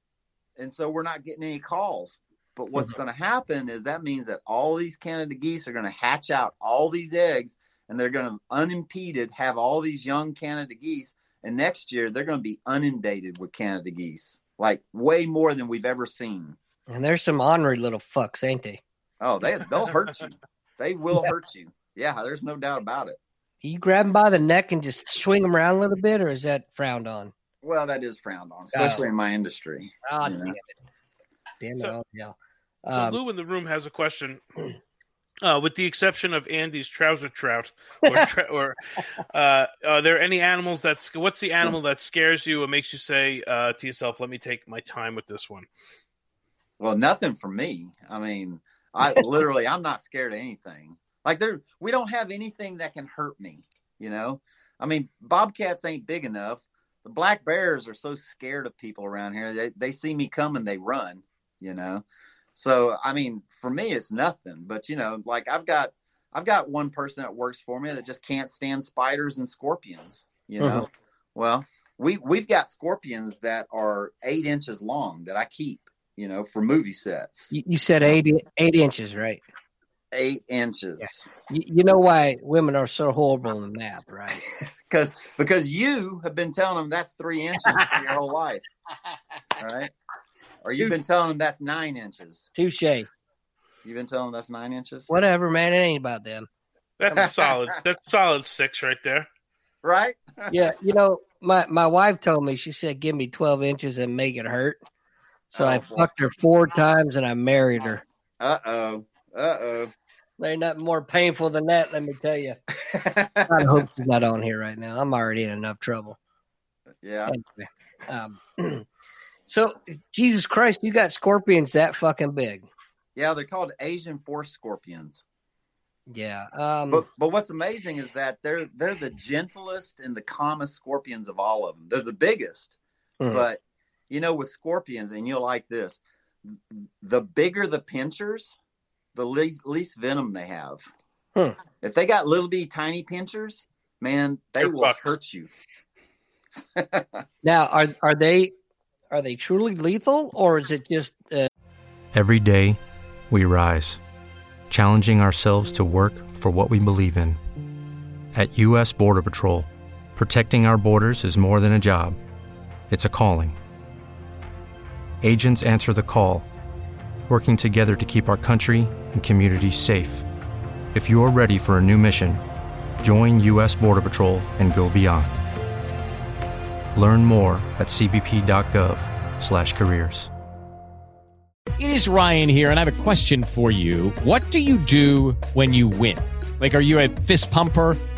and so we're not getting any calls. But what's Mm-hmm. going to happen is that means that all these Canada geese are going to hatch out all these eggs, and they're going to unimpeded have all these young Canada geese. And next year they're going to be inundated with Canada geese, like way more than we've ever seen. And there's some ornery little fucks, ain't they? Oh, they they'll hurt you. They will Yeah. hurt you. Yeah, there's no doubt about it. You grab them by the neck and just swing them around a little bit, or is that frowned on? Well, that is frowned on, especially Oh. in my industry. You know. damn it. Damn it. So- all yeah. So Um, Lou in the room has a question. Uh, with the exception of Andy's trouser trout, or, tra- or uh, are there any animals that what's the animal that scares you and makes you say uh, to yourself, "Let me take my time with this one"? Well, nothing for me. I mean, I literally, I'm not scared of anything. Like there, we don't have anything that can hurt me. You know, I mean, bobcats ain't big enough. The black bears are so scared of people around here. They they see me coming, they run. You know, so I mean, for me, it's nothing. But you know, like I've got I've got one person that works for me that just can't stand spiders and scorpions. You know, Mhm. well, we we've got scorpions that are eight inches long that I keep. You know, for movie sets. you, you said eight eight inches, right? Eight inches. You, you know why women are so horrible in math, right? Because because you have been telling them that's three inches for your whole life. right? Or you've been telling them that's nine inches. Touche. You've been telling them that's nine inches. Whatever, man. It ain't about them. That's solid. That's solid six right there. Right? Yeah, you know, my my wife told me she said, "Give me twelve inches and make it hurt." So I Oh, boy. fucked her four times and I married her. Uh oh. Uh oh. There ain't nothing more painful than that. Let me tell you. I hope she's not on here right now. I'm already in enough trouble. Yeah. Um, so Jesus Christ, you got scorpions that fucking big? Yeah, they're called Asian forest scorpions. Yeah. Um, But but what's amazing is that they're they're the gentlest and the calmest scorpions of all of them. They're the biggest. Mhm. But you know, with scorpions, and you'll like this, the bigger the pinchers, the least least venom they have. Hmm. If they got little bitty tiny pinchers, man, they They're will fucked. hurt you. now, are are they are they truly lethal, or is it just uh, Every day, we rise, challenging ourselves to work for what we believe in. At U.S. Border Patrol, protecting our borders is more than a job, it's a calling. Agents answer the call, working together to keep our country and communities safe. If you're ready for a new mission, join U.S. Border Patrol and go beyond. Learn more at cbp.gov/careers. It is Ryan here, and I have a question for you. What do you do when you win? Like, are you a fist pumper?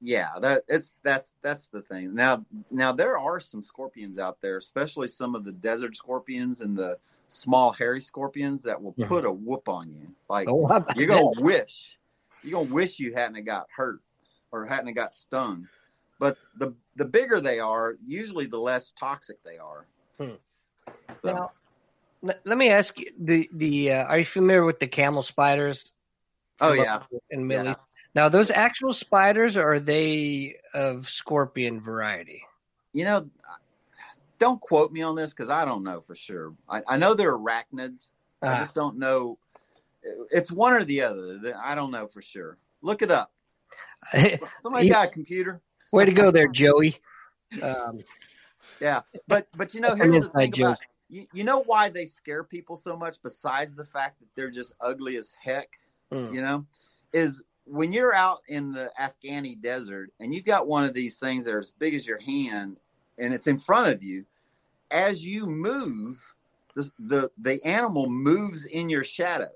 Yeah, that it's that's that's the thing. Now now there are some scorpions out there, especially some of the desert scorpions and the small hairy scorpions that will Mhm. put a whoop on you. Like Oh, you're gonna that? wish you're gonna wish you hadn't got hurt or hadn't got stung. But the the bigger they are, usually the less toxic they are. Hmm. Now, let, let me ask you: the the uh, are you familiar with the camel spiders? Oh yeah. up in Middle East? Now, those actual spiders are they of scorpion variety? You know, don't quote me on this because I don't know for sure. I, I know they're arachnids. I Ah. just don't know. It's one or the other. I don't know for sure. Look it up. Somebody got a computer. Way to go there, Joey. Um, Yeah, but but you know, here's the thing about you, you know why they scare people so much. Besides the fact that they're just ugly as heck, Mm. you know, is when you're out in the Afghani desert and you've got one of these things that are as big as your hand and it's in front of you. As you move, the the the animal moves in your shadow.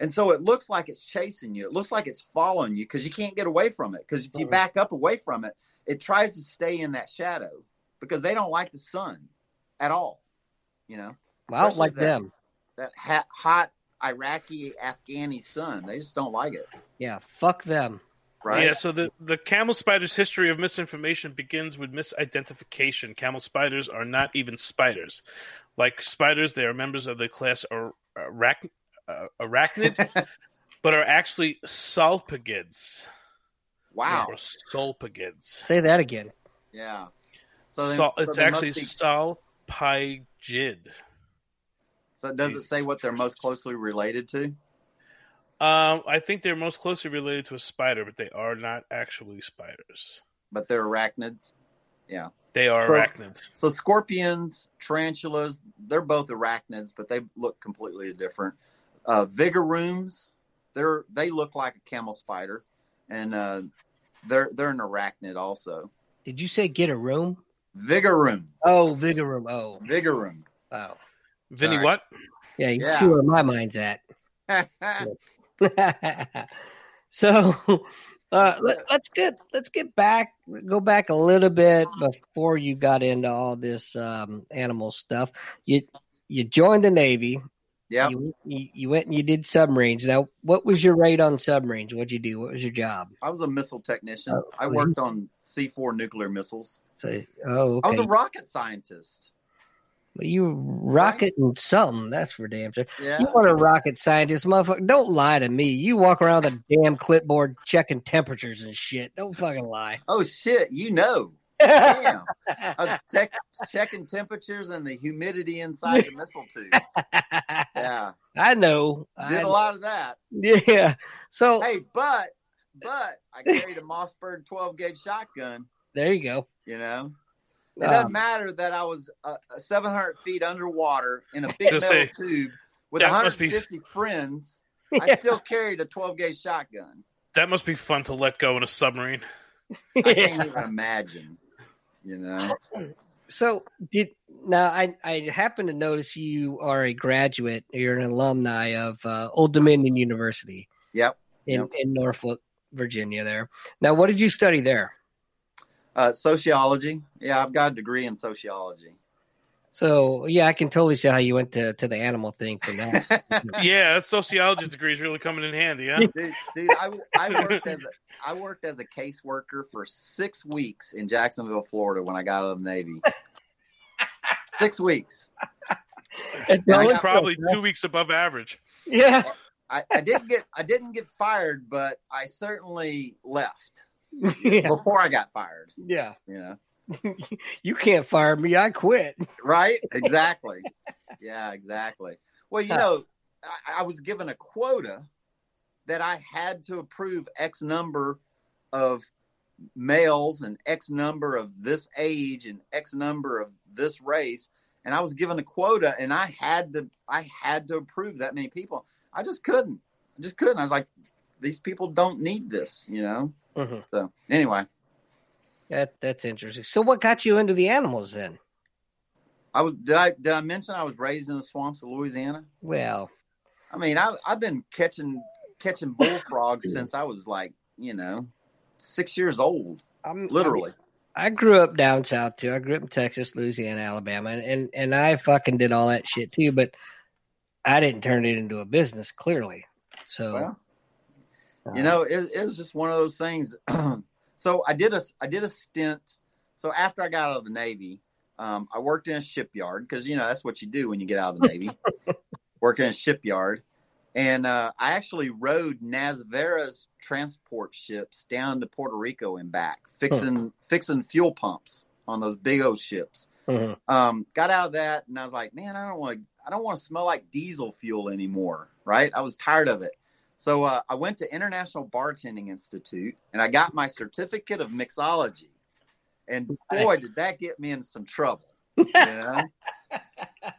And so it looks like it's chasing you. It looks like it's following you because you can't get away from it. Because if you back up away from it, it tries to stay in that shadow because they don't like the sun at all. You know, Well, I don't like that- them. That ha- hot Iraqi Afghani sun. They just don't like it. Yeah, fuck them. Right? Yeah, so the, the camel spider's history of misinformation begins with misidentification. Camel spiders are not even spiders. Like spiders, they are members of the class ar- arach- uh, arachnid, but are actually salpigids. Wow. Or sulpigids. Say that again. Yeah. So, they, Sal- so it's actually must be- salpigid. So does it say what they're most closely related to? Um, I think they're most closely related to a spider, but they are not actually spiders. But they're arachnids. Yeah. They are So- arachnids. So scorpions, tarantulas, they're both arachnids, but they look completely different. Uh, vigorooms, they're they look like a camel spider, and uh, they're they're an arachnid also. Did you say get a room? Vigoroom, Oh, vigor room. Oh, vigoroom. oh. Vinny, Sorry. what? Yeah, you Yeah. see where my mind's at. so uh, let, us get let's get back go back a little bit before you got into all this um, animal stuff. You you joined the Navy. Yeah. You, you, you went and you did submarines. Now, what was your rate on submarines? What'd you do? What was your job? I was a missile technician. Oh, I worked on C four nuclear missiles. So, oh, I was a rocket scientist. You rocketing something. That's for damn sure. Yeah. You want a rocket scientist, motherfucker? Don't lie to me. You walk around with a damn clipboard checking temperatures and shit. Don't fucking lie. Oh shit, you know. Damn. I was tech, checking temperatures and the humidity inside the missile tube. Yeah. I know. Did I- a lot of that. Yeah. So Hey, but but I carried a Mossberg 12 gauge shotgun. there you go. You know, it doesn't Um, matter that I was uh, 700 feet underwater in a big metal say, tube with that must be- 150 friends. I still carried a 12 gauge shotgun. That must be fun to let go in a submarine. I can't even imagine. You know, So did now I I happen to notice you are a graduate. You're an alumni of uh, Old Dominion University yep. in Yep. in Norfolk, Virginia. There. Now, what did you study there? Uh, sociology. Yeah, I've got a degree in sociology. So yeah, I can totally see how you went to, to the animal thing from that. Yeah, that sociology degree is really coming in handy, huh? dude, dude I, I worked as a I worked as a caseworker for six weeks in Jacksonville, Florida, when I got out of the Navy. six weeks. And That's got- probably two weeks above average. yeah. I, I didn't get I didn't get fired, but I certainly left yeah. before I got fired. Yeah. You know, You can't fire me. I quit. right? Exactly. yeah, exactly. Well, you know, I, I was given a quota that I had to approve X number of males and X number of this age and X number of this race, and I was given a quota, and I had to I had to approve that many people. I just couldn't. I just couldn't. I was like, these people don't need this, you know. Mhm. So anyway, That that's interesting. So what got you into the animals then? I was did I did I mention I was raised in the swamps of Louisiana? Well, I mean, I, I've been catching catching bullfrogs since I was like, you know, six years old. I'm Literally. I grew up down south too. I grew up in Texas, Louisiana, Alabama, and and, and I fucking did all that shit too. But I didn't turn it into a business, clearly. So Well, you know, it, it was just one of those things. so I did a I did a stint. So after I got out of the Navy, um, I worked in a shipyard because you know that's what you do when you get out of the Navy. Work in a shipyard, and uh, I actually rode Nasvera's transport ships down to Puerto Rico and back, fixing fixing fuel pumps on those big old ships. Mhm. Um, got out of that, and I was like, man, I don't want to. I don't want to smell like diesel fuel anymore. Right? I was tired of it. So uh, I went to International Bartending Institute, and I got my certificate of mixology. And boy, did that get me in some trouble. You know,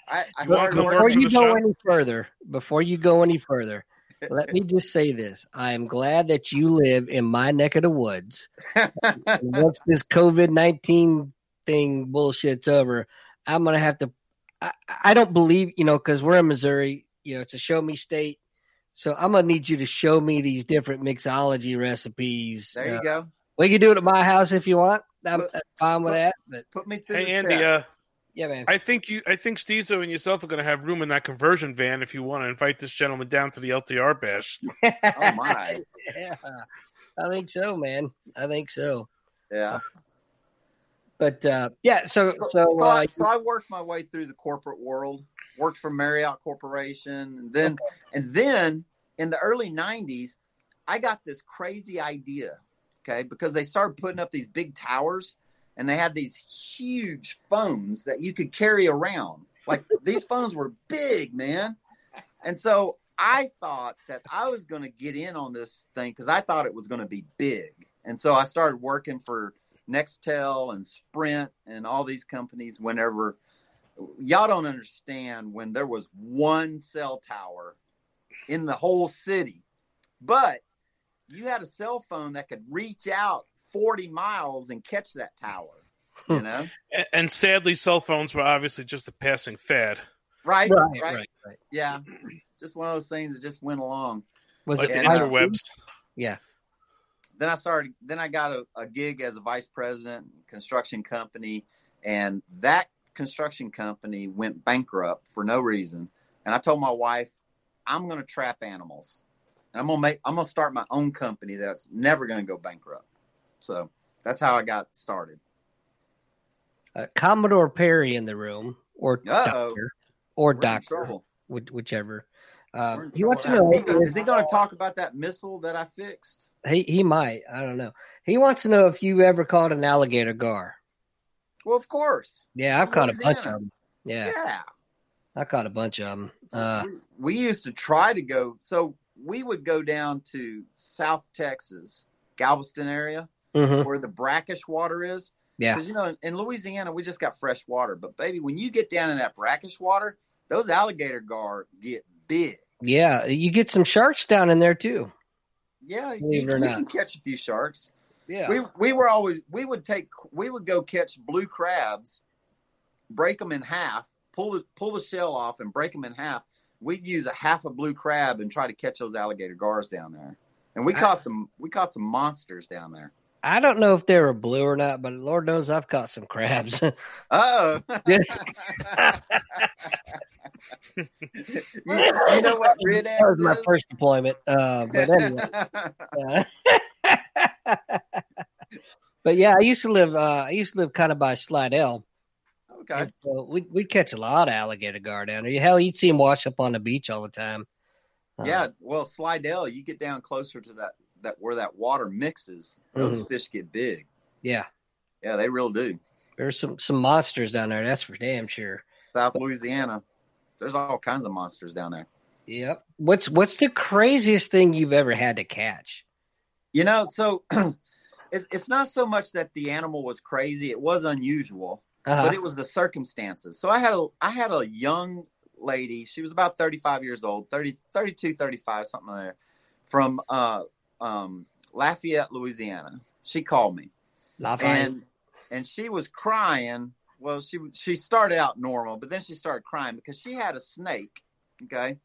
I, I started before you go any further, before you go any further, let me just say this: I am glad that you live in my neck of the woods. Once this COVID nineteen thing bullshit's over, I'm gonna have to. I, I don't believe you know because we're in Missouri. You know, it's a show me state. So I'm gonna need you to show me these different mixology recipes. There you Uh, go. We can do it at my house if you want. I'm, I'm fine with that. But Put me through Hey the Andy, test. uh, Yeah, man. I think you, I think Stezo and yourself are going to have room in that conversion van if you want to invite this gentleman down to the LTR bash. oh my! yeah, I think so, man. I think so. Yeah. But uh, yeah, so so so, uh, I, so I worked my way through the corporate world. Worked for Marriott Corporation, and then and then in the early '90s, I got this crazy idea. Okay, because they started putting up these big towers, and they had these huge phones that you could carry around. Like these phones were big, man. And so I thought that I was going to get in on this thing because I thought it was going to be big. And so I started working for Nextel and Sprint and all these companies whenever y'all don't understand when there was one cell tower in the whole city. But you had a cell phone that could reach out 40 miles and catch that tower, you hmm. know? And, and sadly, cell phones were obviously just a passing fad. right, Right, right, right, right. Yeah. Just one of those things that just went along. was Like it the And, interwebs. Yeah. then I started. Then I got a, a gig as a vice president, construction company, and that construction company went bankrupt for no reason. And I told my wife, I'm going to trap animals. And I'm gonna make. I'm gonna start my own company that's never going to go bankrupt. So that's how I got started. Uh, Commodore Perry in the room, or Uh-oh. doctor, or We're doctor, whichever. Um, in he wants to know. Is he, he going to talk about that missile that I fixed? He he might. I don't know. He wants to know if you ever caught an alligator gar. Well, of course. Yeah, I've caught a bunch of them. Yeah, Yeah. I caught a bunch of them. Uh, we used to try to go so we would go down to south texas galveston area Mhm. where the brackish water is Yeah. because you know in, louisiana we just got fresh water but baby when you get down in that brackish water those alligator gar get big yeah, you get some sharks down in there too. yeah you, Believe it or you not. can catch a few sharks Yeah. we we were always we would take we would go catch blue crabs break them in half pull the pull the shell off and break them in half we'd use a half a blue crab and try to catch those alligator gars down there and we I- caught some we caught some monsters down there I don't know if they were blue or not, but Lord knows I've caught some crabs. oh you, you know what red that was my is? first deployment. Uh, but anyway. Uh, but yeah, I used to live. Uh, I used to live kind of by Slidell. Okay And so we'd, we'd catch a lot of alligator gar down there. Hell, you'd see them wash up on the beach all the time. Uh, yeah well slidell you get down closer to that that where that water mixes those Mhm. fish get big yeah. yeah they real do There's some some monsters down there. That's for damn sure. South Louisiana. There's all kinds of monsters down there. Yep. What's what's the craziest thing you've ever had to catch? You know, so it's it's not so much that the animal was crazy; it was unusual, Uh-huh. but it was the circumstances. So I had a I had a young lady. She was about 35 years old, 30, 32, 35, something like that, from uh, um, Lafayette, Louisiana. She called me, Lafayette. and and she was crying. Well, she she started out normal, but then she started crying because she had a snake, okay,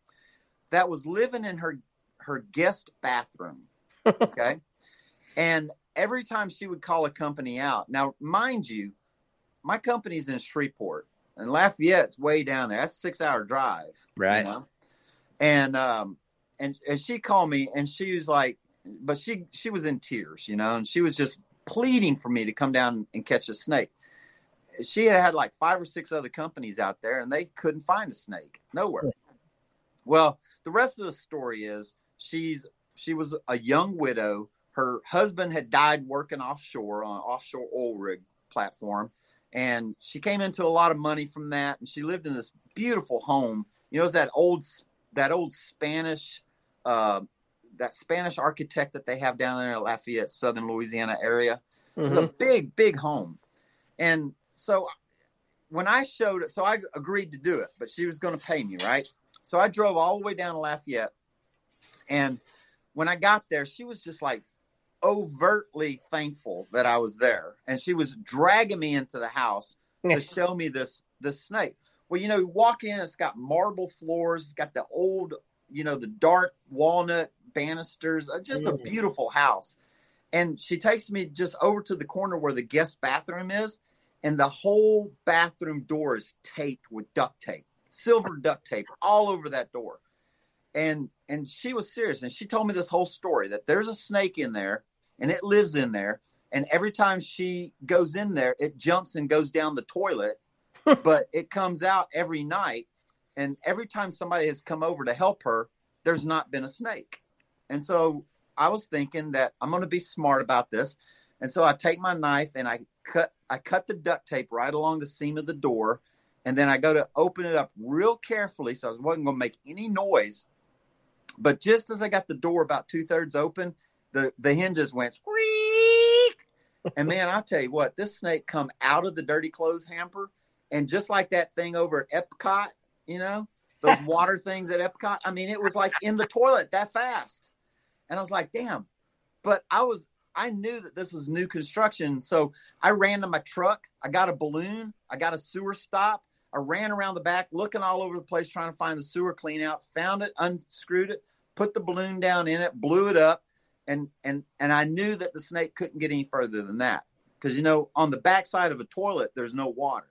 that was living in her her guest bathroom, okay, and every time she would call a company out. Now, mind you, my company's in Shreveport, and Lafayette's way down there. That's a six hour drive, you Right. know? And um, and and she called me, and she was like, but she she was in tears, you know, and she was just pleading for me to come down and catch a snake. She had had like five or six other companies out there, and they couldn't find a snake nowhere. Well, the rest of the story is she's she was a young widow. Her husband had died working offshore on an offshore oil rig platform, and she came into a lot of money from that. And she lived in this beautiful home. You know, it's that old that old Spanish uh, that Spanish architect that they have down there in Lafayette, Southern Louisiana area. Was a big, big home. And so when I showed it, so I agreed to do it, but she was going to pay me, right? So I drove all the way down to Lafayette. And when I got there, she was just like overtly thankful that I was there. And she was dragging me into the house to show me this this snake. Well, you know, you walk in, it's got marble floors, it's got the old, you know, the dark walnut banisters, uh, just a Mm. beautiful house. And she takes me just over to the corner where the guest bathroom is, and the whole bathroom door is taped with duct tape, silver duct tape all over that door. And and she was serious, and she told me this whole story that there's a snake in there, and it lives in there, and every time she goes in there, it jumps and goes down the toilet, but it comes out every night, and every time somebody has come over to help her, there's not been a snake. And so I was thinking that I'm going to be smart about this. And so I take my knife and I cut I cut the duct tape right along the seam of the door, and then I go to open it up real carefully so I wasn't going to make any noise. But just as I got the door about two thirds open, the the hinges went squeak, and man, I'll tell you what, this snake come out of the dirty clothes hamper, and just like that thing over at Epcot, you know, those water things at Epcot. I mean, it was like in the toilet that fast, and I was like, damn. But I was I knew that this was new construction. So I ran to my truck. I got a balloon. I got a sewer stop. I ran around the back looking all over the place trying to find the sewer cleanouts, found it, unscrewed it, put the balloon down in it, blew it up, and and and I knew that the snake couldn't get any further than that. Because you know, on the back side of a toilet, there's no water.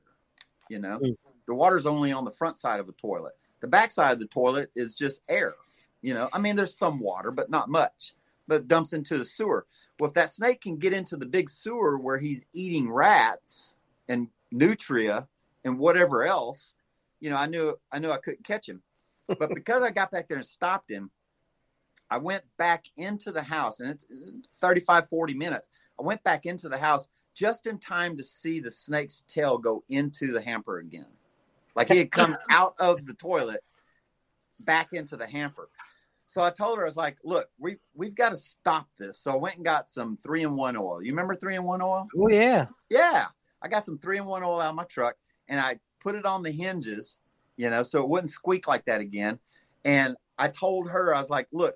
You know, Mm. the water's only on the front side of a toilet. The back side of the toilet is just air. You know, I mean, there's some water, but not much. But it dumps into the sewer. Well, if that snake can get into the big sewer where he's eating rats and nutria and whatever else, you know, I knew I knew I couldn't catch him. But because I got back there and stopped him, I went back into the house and it's 35, 40 minutes. I went back into the house just in time to see the snake's tail go into the hamper again. Like he had come out of the toilet back into the hamper. So I told her, I was like, look, we, we've got to stop this. So I went and got some three in one oil. You remember three in one oil? Oh yeah. Yeah. I got some three in one oil out of my truck and I put it on the hinges, you know, so it wouldn't squeak like that again. And I told her, I was like, look,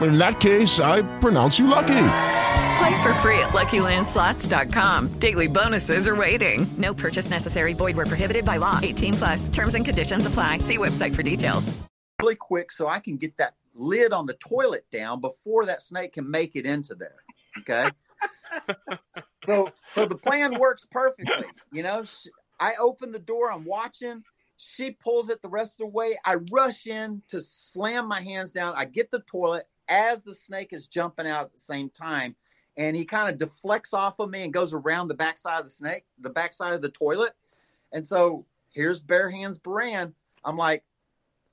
In that case, I pronounce you lucky. Play for free at LuckyLandSlots.com. Daily bonuses are waiting. No purchase necessary. Void were prohibited by law. 18 plus. Terms and conditions apply. See website for details. really quick so I can get that lid on the toilet down before that snake can make it into there. Okay. so so the plan works perfectly. You know, Sh- I open the door, I'm watching. She pulls it the rest of the way. I rush in to slam my hands down. I get the toilet as the snake is jumping out at the same time. And he kind of deflects off of me and goes around the backside of the snake, the backside of the toilet. And so here's bare hands Beran. I'm like,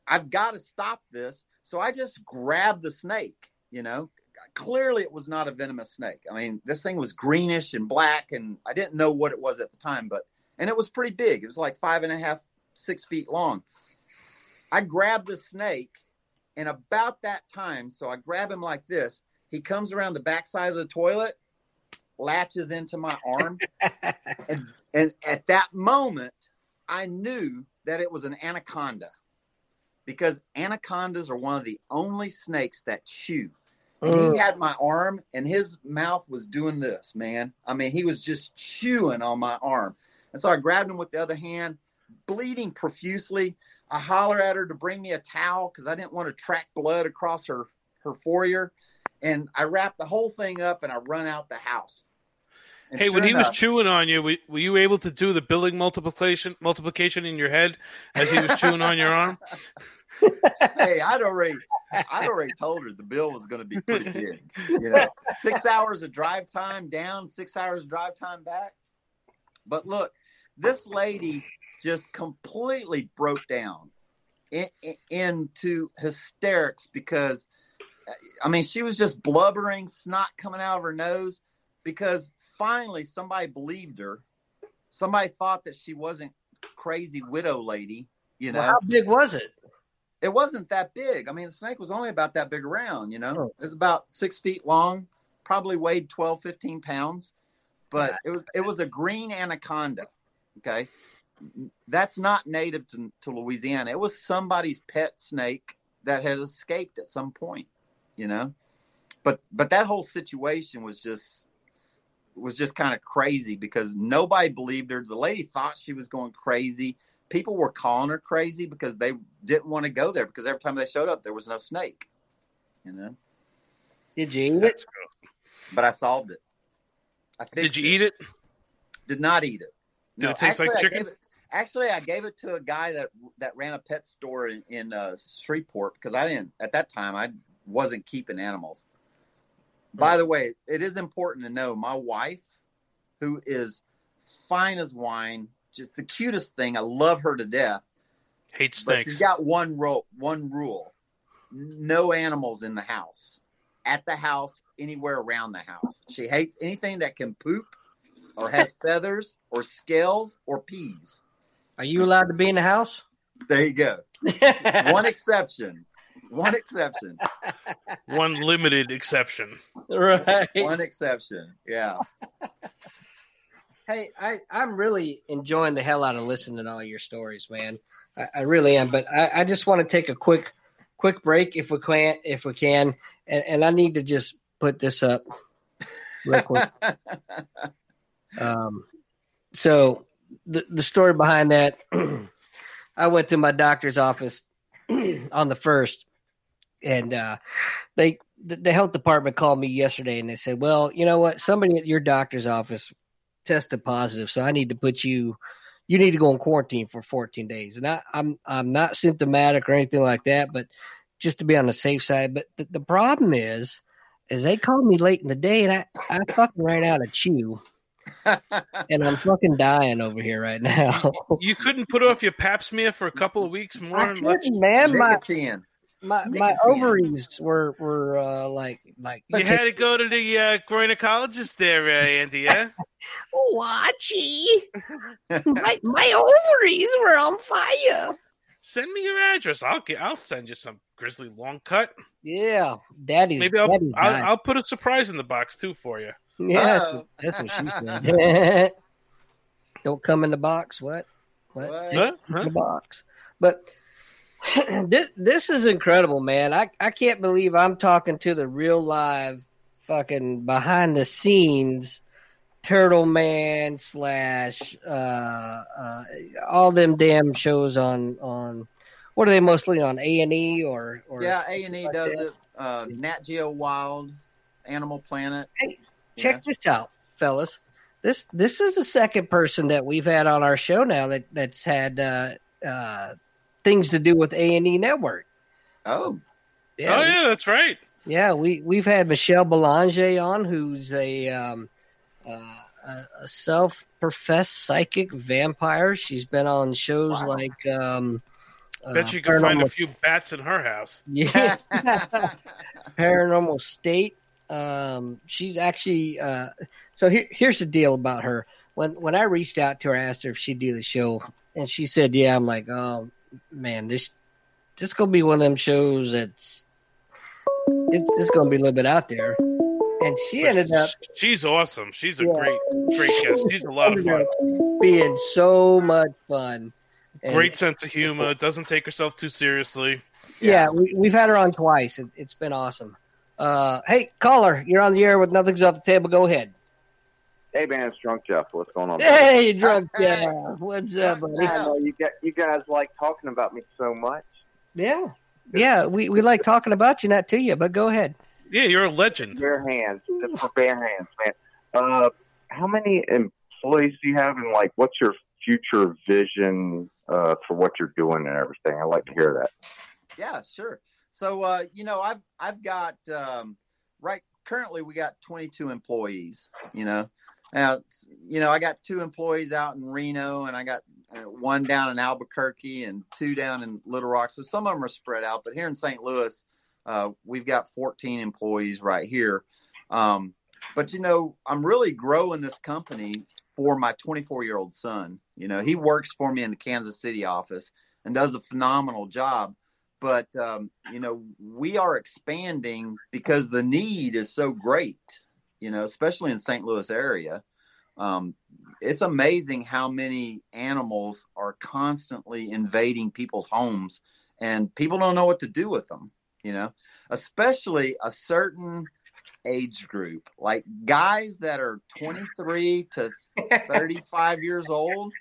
I've got to stop this. So I just grabbed the snake, you know. Clearly it was not a venomous snake. I mean, this thing was greenish and black, and I didn't know what it was at the time, but and it was pretty big. It was like five and a half, six feet long. I grabbed the snake, and about that time, so I grab him like this. He comes around the backside of the toilet, latches into my arm, and and at that moment, I knew that it was an anaconda because anacondas are one of the only snakes that chew. And he had my arm, and his mouth was doing this, man. I mean, he was just chewing on my arm. And so I grabbed him with the other hand, bleeding profusely. I holler at her to bring me a towel because I didn't want to track blood across her her foyer. And I wrap the whole thing up and I run out the house. And Hey, when sure he was chewing on you, were, were you able to do the billing multiplication multiplication in your head as he was chewing on your arm? hey, I'd already, I'd already told her the bill was going to be pretty big. You know, six hours of drive time down, six hours of drive time back. But look, this lady just completely broke down in, in- into hysterics because I mean, she was just blubbering, snot coming out of her nose because finally somebody believed her. Somebody thought that she wasn't crazy widow lady. You know, Well, how big was it? it wasn't that big. I mean, the snake was only about that big around, you know, oh. it was about six feet long, probably weighed 12, 15 pounds, but it was, it was a green anaconda. Okay. That's not native to, to Louisiana. It was somebody's pet snake that had escaped at some point, you know, but, but that whole situation was just, was just kind of crazy because nobody believed her. The lady thought she was going crazy. People were calling her crazy because they didn't want to go there because every time they showed up, there was no snake. You know. Did you eat it? But I solved it. I Did you eat it? Did not eat it. Did it taste like actually, I chicken? gave it- actually, I gave it to a guy that that ran a pet store in, in uh, Shreveport because I didn't at that time I wasn't keeping animals. By the way, it is important to know my wife, who is fine as wine, just the cutest thing. I love her to death. Hates But snakes. she's got one rule. One rule: no animals in the house, at the house, anywhere around the house. She hates anything that can poop, or has feathers, or scales, or peas. Are you allowed to be in the house? There you go. one exception. One exception. One limited exception. Right. One exception. Yeah. Hey, I, I'm really enjoying the hell out of listening to all your stories, man. I, I really am. But I, I just want to take a quick quick break if we can if we can. And, and I need to just put this up real quick. um so the the story behind that I went to my doctor's office on the first and uh they the, health department called me yesterday and they said, "Well, you know what? Somebody at your doctor's office tested positive, so I need to put you. You need to go in quarantine for 14 days." And I, I'm I'm not symptomatic or anything like that, but just to be on the safe side. But the, the problem is, is they called me late in the day, and I I fucking ran out of chew, and I'm fucking dying over here right now. You couldn't put off your pap smear for a couple of weeks more. I couldn't, man. My Nicotine. my, my ovaries were were uh, like like You had to go to the uh, gynecologist there, uh, Andy. Yeah. Watchy. my my ovaries were on fire. Send me your address. I'll get. I'll send you some grizzly long cut. Yeah, daddy. Maybe I'll daddy's I'll. I'll put a surprise in the box too for you. Yeah, that's, that's what she said. Don't come in the box. What? What? Huh? In the box. But this this is incredible, man. I I can't believe I'm talking to the real live fucking behind the scenes Turtle Man slash uh, uh, all them damn shows on on what are they mostly on A and E or or Yeah, A and E does that? it. Uh, Nat Geo Wild, Animal Planet. Hey, check this out, fellas. This this is the second person that we've had on our show now that that's had uh, uh, things to do with A and E Network. Oh, yeah, oh yeah, that's right. yeah. We we've had Michelle Belanger on, who's a um, uh, a, a self-professed psychic vampire. She's been on shows like um, Bet uh, you can find a few bats in her house. yeah. Paranormal State. Um, she's actually uh, so here, here's the deal about her. When when I reached out to her, I asked her if she'd do the show, and she said, "Yeah." I'm like, "Oh man, this this gonna be one of them shows that's it's it's gonna be a little bit out there." And she ended up She's awesome. She's a Yeah. great, great guest. She's a lot of fun. being so much fun. And- Great sense of humor. Doesn't take herself too seriously. Yeah, we, we've had her on twice. It, it's been awesome. Uh, hey, caller, you're on the air with nothing's off the table. Go ahead. Hey man, it's Drunk Jeff. What's going on? Hey, drunk Jeff. What's up, buddy? I know you get you guys like talking about me so much. Yeah, yeah. We, we like talking about you, not to you. But go ahead. Yeah, you're a legend. Bare hands, just for bare hands, man. Uh, how many employees do you have, and like, what's your future vision uh, for what you're doing and everything? I'd like to hear that. Yeah, sure. So uh, you know, I've I've got um, right currently we got 22 employees. You know, now you know I got two employees out in Reno, and I got uh, one down in Albuquerque and two down in Little Rock. So some of them are spread out, but here in St. Louis, Uh, we've got 14 employees right here. Um, but you know, I'm really growing this company for my 24 year old son. You know, he works for me in the Kansas City office and does a phenomenal job. But um, you know, we are expanding because the need is so great. You know, especially in St. Louis area. Um, it's amazing how many animals are constantly invading people's homes, and people don't know what to do with them. You know, especially a certain age group, like guys that are 23 to 35 years old.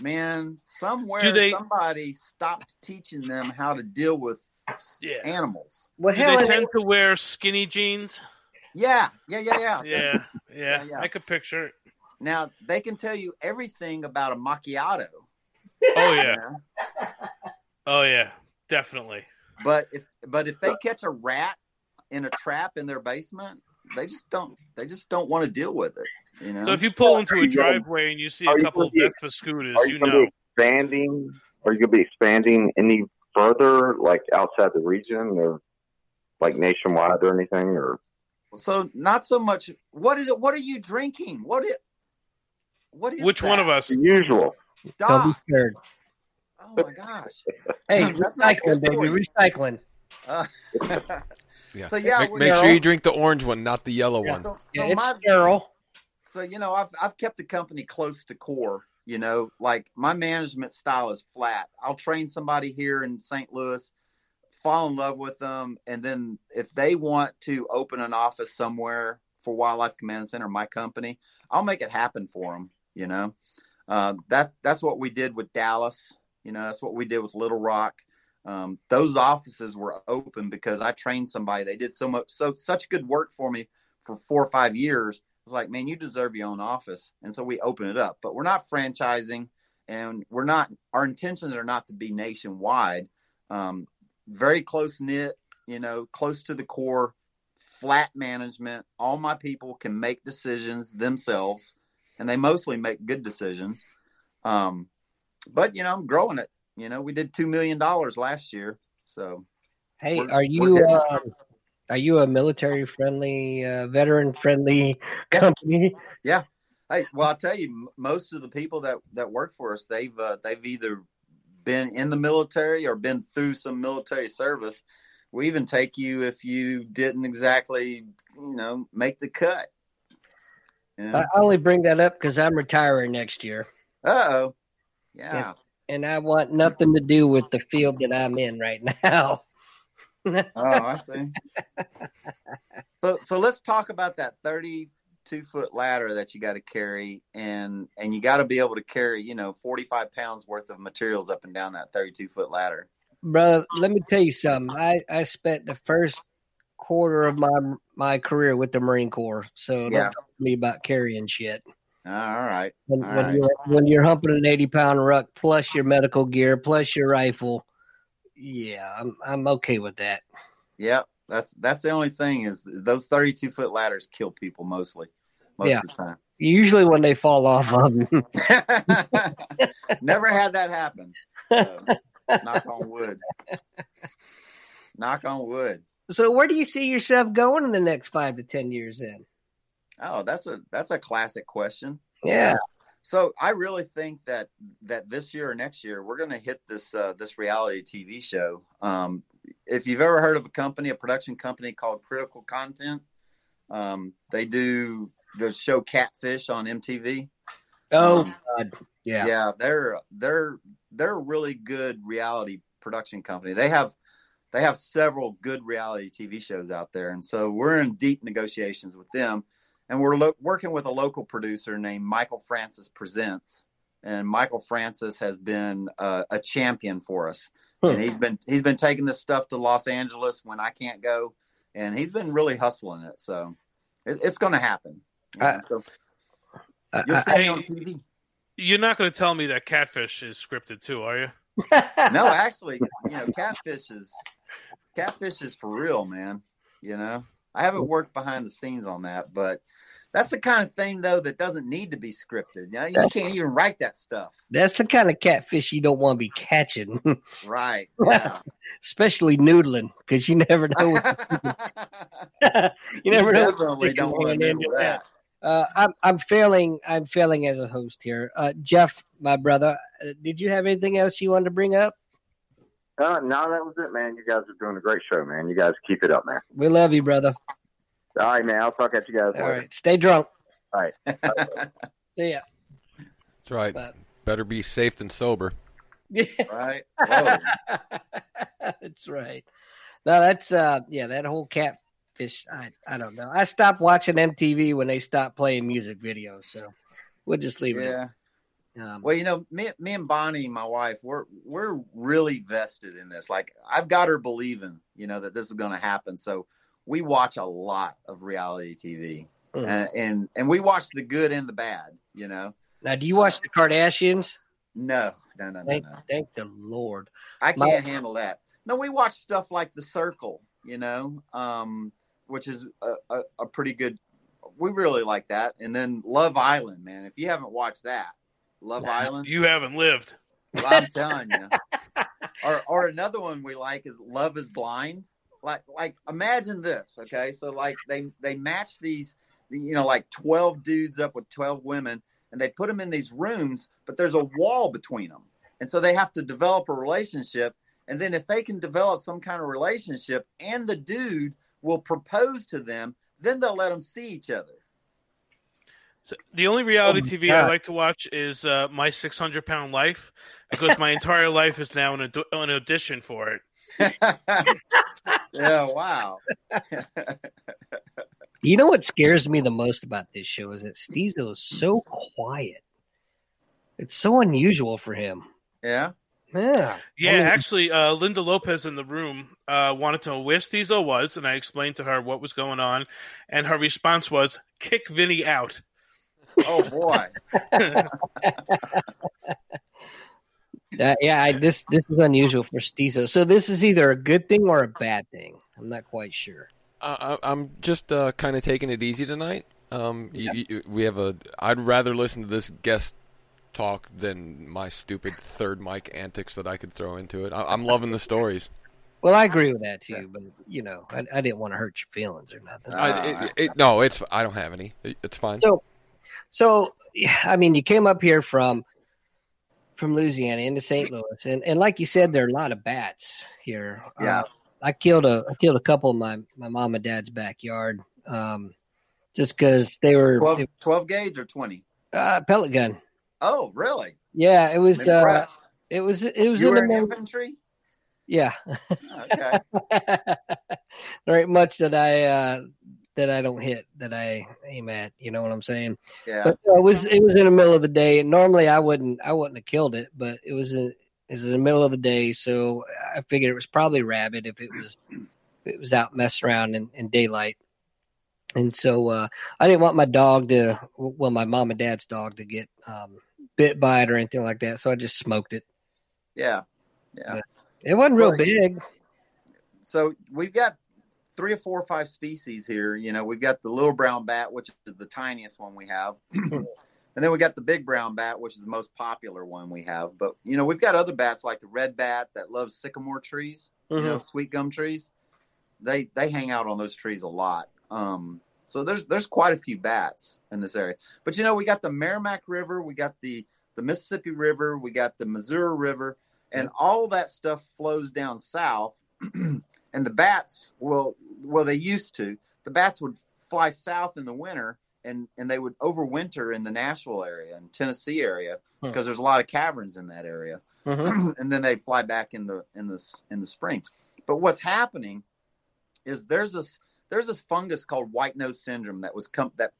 Man, somewhere Do they- somebody stopped teaching them how to deal with s- Yeah. animals. Do they tend to wear skinny jeans? Yeah, yeah, yeah, yeah. Yeah, yeah. yeah. I could picture it. Now they can tell you everything about a macchiato. Oh yeah. Oh yeah, definitely. But if but if they catch a rat in a trap in their basement, they just don't they just don't want to deal with it. You know. So if you pull into a you gonna- driveway and you see a couple of gonna Vespa scooters, Are you, you know. expanding? Are you going to be expanding any further, like outside the region, or like nationwide or anything? Or So not so much. What is it? What are you drinking? What it? What is Which one of us? the usual? Don't be scared. Oh my gosh. Hey, recycling, baby, recycling. Uh, Yeah. So yeah, make, make sure you drink the orange one, not the yellow one. So, Yeah, it's my, sterile. So you know, I've I've kept the company close to core. You know, like my management style is flat. I'll train somebody here in St. Louis, fall in love with them, and then if they want to open an office somewhere for Wildlife Command Center, my company, I'll make it happen for them. You know, uh, that's that's what we did with Dallas. You know, that's what we did with Little Rock. Um, those offices were open because I trained somebody. They did so much, so such good work for me for four or five years. Like, man, you deserve your own office, and so we open it up. But we're not franchising, and we're not. Our intentions are not to be nationwide. Um, very close knit, you know, close to the core, flat management. All my people can make decisions themselves, and they mostly make good decisions. Um, but you know, I'm growing it. You know, we did two million dollars last year, so Hey, We're- you um, are you a military friendly, uh, veteran friendly company? Yeah. Hey, well, I'll tell you, m- most of the people that that work for us, they've uh, they've either been in the military or been through some military service. We even take you if you didn't exactly, you know, make the cut. You know? I only bring that up because I'm retiring next year, Uh oh. Yeah. and I want nothing to do with the field that I'm in right now. Oh, I see. so so let's talk about that thirty-two foot ladder that you got to carry, and and you got to be able to carry, you know, forty-five pounds worth of materials up and down that thirty-two foot ladder. Brother, let me tell you something. I, I spent the first quarter of my my career with the Marine Corps, so don't Yeah. talk to me about carrying shit. Ah, all right. When, All when right. you're when you're humping an eighty pound ruck plus your medical gear plus your rifle, yeah, I'm I'm okay with that. Yep, that's that's the only thing is those thirty-two foot ladders kill people mostly, most Yeah. of the time. Usually when they fall off of them. Never had that happen. So, knock on wood. Knock on wood. so where do you see yourself going in the next five to ten years? Then, Oh, that's a that's a classic question. yeah, So I really think that that this year or next year we're going to hit this uh, this reality TV show. Um, if you've ever heard of a company, a production company called Critical Content, um, they do the show Catfish on MTV. oh Um, god, yeah, yeah they're they're they're a really good reality production company they have they have several good reality tv shows out there and so we're in deep negotiations with them and we're lo- working with a local producer named michael francis presents. And michael francis has been uh, a champion for us. Hmm. and he's been he's been taking this stuff to los angeles when i can't go. And he's been really hustling it. So it, it's going to happen you know, I- so you'll I- see me on tv You're not going to tell me that Catfish is scripted too, are you? no, actually, you know, catfish is catfish is for real, man. You know, I haven't worked behind the scenes on that, but That's the kind of thing though that doesn't need to be scripted. You, know, you can't even write that stuff. That's the kind of catfish you don't want to be catching, Right. Yeah. especially noodling, because you never know. What you never know. what's definitely don't want to going into noodle that. Uh, I'm I'm failing. I'm failing as a host here. Uh, Jeff, my brother, uh, did you have anything else you wanted to bring up? Uh, no, that was it, man. You guys are doing a great show, man. You guys keep it up, man. We love you, brother. All right, man. I'll talk at you guys All later. right, stay drunk. All right. See ya. That's right. Better be safe than sober. Right. that's right. No, that's uh, yeah, that whole catfish. I I don't know. I stopped watching MTV when they stopped playing music videos, so we'll just leave it. Yeah. Um, Well, you know, me, me and Bonnie, my wife, we're we're really vested in this. Like, I've got her believing, you know, that this is going to happen. So we watch a lot of reality TV, Mhm. and, and and we watch the good and the bad. You know, Now, do you watch the Kardashians? no, no, no, no, Thank, no. thank the Lord. I can't handle that. No, we watch stuff like The Circle, you know, um, which is a, a, a pretty good. We really like that, and then Love Island, man. If you haven't watched that, Love Island, You haven't lived. Well, I'm telling you. or or another one we like is Love is Blind. Like like imagine this, okay? So like they they match these you know like 12 dudes up with 12 women and they put them in these rooms, but there's a wall between them. And so they have to develop a relationship and then if they can develop some kind of relationship and the dude will propose to them, then they'll let them see each other. So the only reality Oh my TV I like to watch is uh, My 600 Pound Life because my entire life is now an, ad- an audition for it. Yeah, wow. You know what scares me the most about this show is that Steezo is so quiet. It's so unusual for him. Yeah. Yeah. Yeah, I mean, actually, uh, Linda Lopez in the room uh, wanted to know where Steezo was, and I explained to her what was going on, and her response was, "Kick Vinnie out." Oh boy. that- yeah, I, this this is unusual for Steezo. So this is either a good thing or a bad thing. I'm not quite sure. Uh, I- I'm just uh, kind of taking it easy tonight. Um, you, you, we have a. I'd rather listen to this guest talk than my stupid third mic antics that I could throw into it. I, I'm loving the stories. Well, I agree with that too, but you know, I, I didn't want to hurt your feelings or nothing. I, it, it, no, it's. I don't have any. It- it's fine. So, so I mean, you came up here from from Louisiana into St. Louis, and and like you said, there are a lot of bats here. Yeah. Uh, I killed a I killed a couple in my my mom and dad's backyard, um, just because they were 12, they- 12 gauge or 20? uh, pellet gun. Oh, really? Yeah, it was. Uh, it was. It was You in the in infantry? Yeah. Okay. there ain't much that I uh that I don't hit that I aim at. You know what I'm saying? Yeah. But it was it was in the middle of the day. And normally I wouldn't I wouldn't have killed it, but it was in, it was in the middle of the day, so I figured it was probably rabbit if it was if it was out messing around in, in daylight. And so uh, I didn't want my dog to well my mom and dad's dog to get um, bit by it or anything like that, so I just smoked it. Yeah. Yeah. It wasn't real Well, big. So we've got three or four or five species here. You know, we've got the little brown bat, which is the tiniest one we have. and then we got the big brown bat, which is the most popular one we have. But, you know, we've got other bats like the red bat that loves sycamore trees, you know, Mhm. sweet gum trees. They they hang out on those trees a lot. Um, so there's there's quite a few bats in this area. But you know, we got the Meramec River, we got the the Mississippi River, we got the Missouri River, and all that stuff flows down south. and the bats will well they used to. The bats would fly south in the winter and and they would overwinter in the Nashville area and Tennessee area Hmm. because there's a lot of caverns in that area. Mhm. and then they'd fly back in the in the in the spring. But what's happening is there's this there's this fungus called white nose syndrome that was come that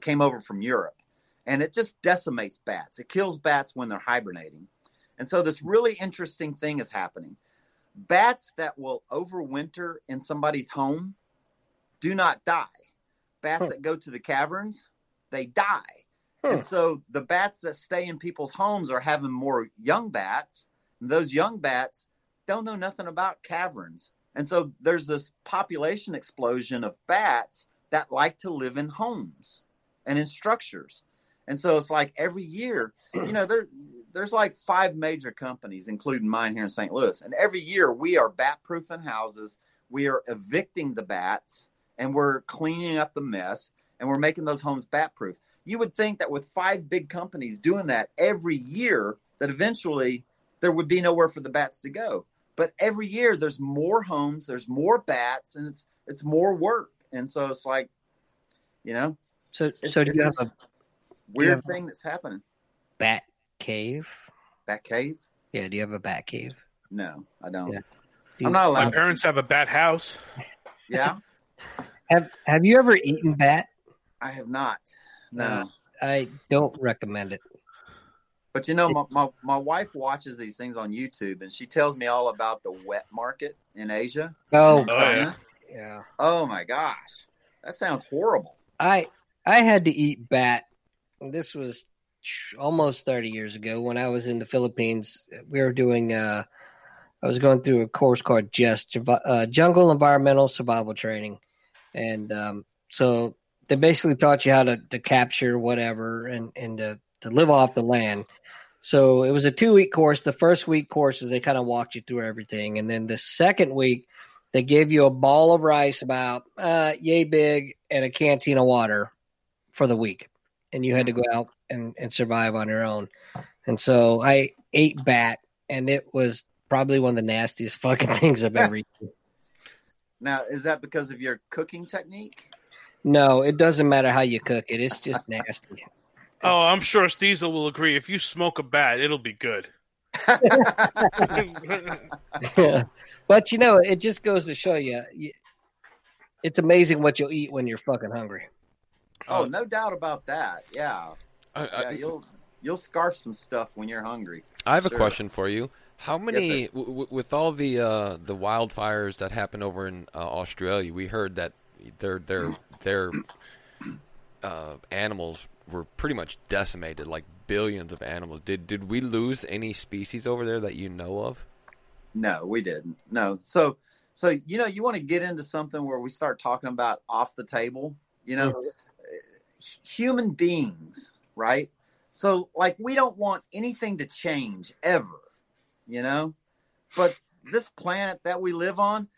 came over from Europe, and it just decimates bats. It kills bats when they're hibernating, and so this really interesting thing is happening. Bats that will overwinter in somebody's home do not die. Bats Hmm. that go to the caverns, they die. Hmm. And so the bats that stay in people's homes are having more young bats. And those young bats don't know nothing about caverns. And so there's this population explosion of bats that like to live in homes. and in structures. And so it's like every year, you know, there there's like five major companies, including mine here in St. Louis, and every year we are bat proofing houses, we are evicting the bats, and we're cleaning up the mess, and we're making those homes bat proof. You would think that with five big companies doing that every year, that eventually there would be nowhere for the bats to go. But every year there's more homes, there's more bats, and it's it's more work. And so it's like, you know, So, so do you have a weird have- thing that's happening. bat cave? Bat cave? Yeah, do you have a bat cave? No, I don't. Yeah. I'm not My allowed. parents have a bat house. Yeah, Have Have you ever eaten bat? I have not. No. Uh, I don't recommend it. But you know, my, my, my wife watches these things on YouTube and she tells me all about the wet market in Asia. Oh, in China. yeah. Oh my gosh. That sounds horrible. I I had to eat bat. This was almost 30 years ago when I was in the Philippines. We were doing uh I was going through a course called JEST, uh, Jungle Environmental Survival Training. And um so they basically taught you how to, to capture whatever and and to, to live off the land. So it was a two week course. The first week courses they kind of walked you through everything, and then the second week they gave you a ball of rice about uh, yay big and a canteen of water for the week, and you had to go mm-hmm. out and, and survive on your own. And so I ate bat, and it was probably one of the nastiest fucking things I've ever eaten. Now, is that because of your cooking technique? No, it doesn't matter how you cook it; it's just nasty. Oh, I'm sure Steezel will agree. If you smoke a bat, it'll be good. but you know, it just goes to show you, you, it's amazing what you'll eat when you're fucking hungry. Oh, no doubt about that. Yeah. I- I- yeah, you'll you'll scarf some stuff when you're hungry. I have a question for you. How many, sir. w- w- with all the uh, the wildfires that happened over in uh, Australia, we heard that their their their uh, animals were pretty much decimated, like billions of animals. Did did we lose any species over there that you know of? No, we didn't. No. So so you know, you want to get into something where we start talking about off the table, you know, human beings, right? So like we don't want anything to change ever, you know? But this planet that we live on,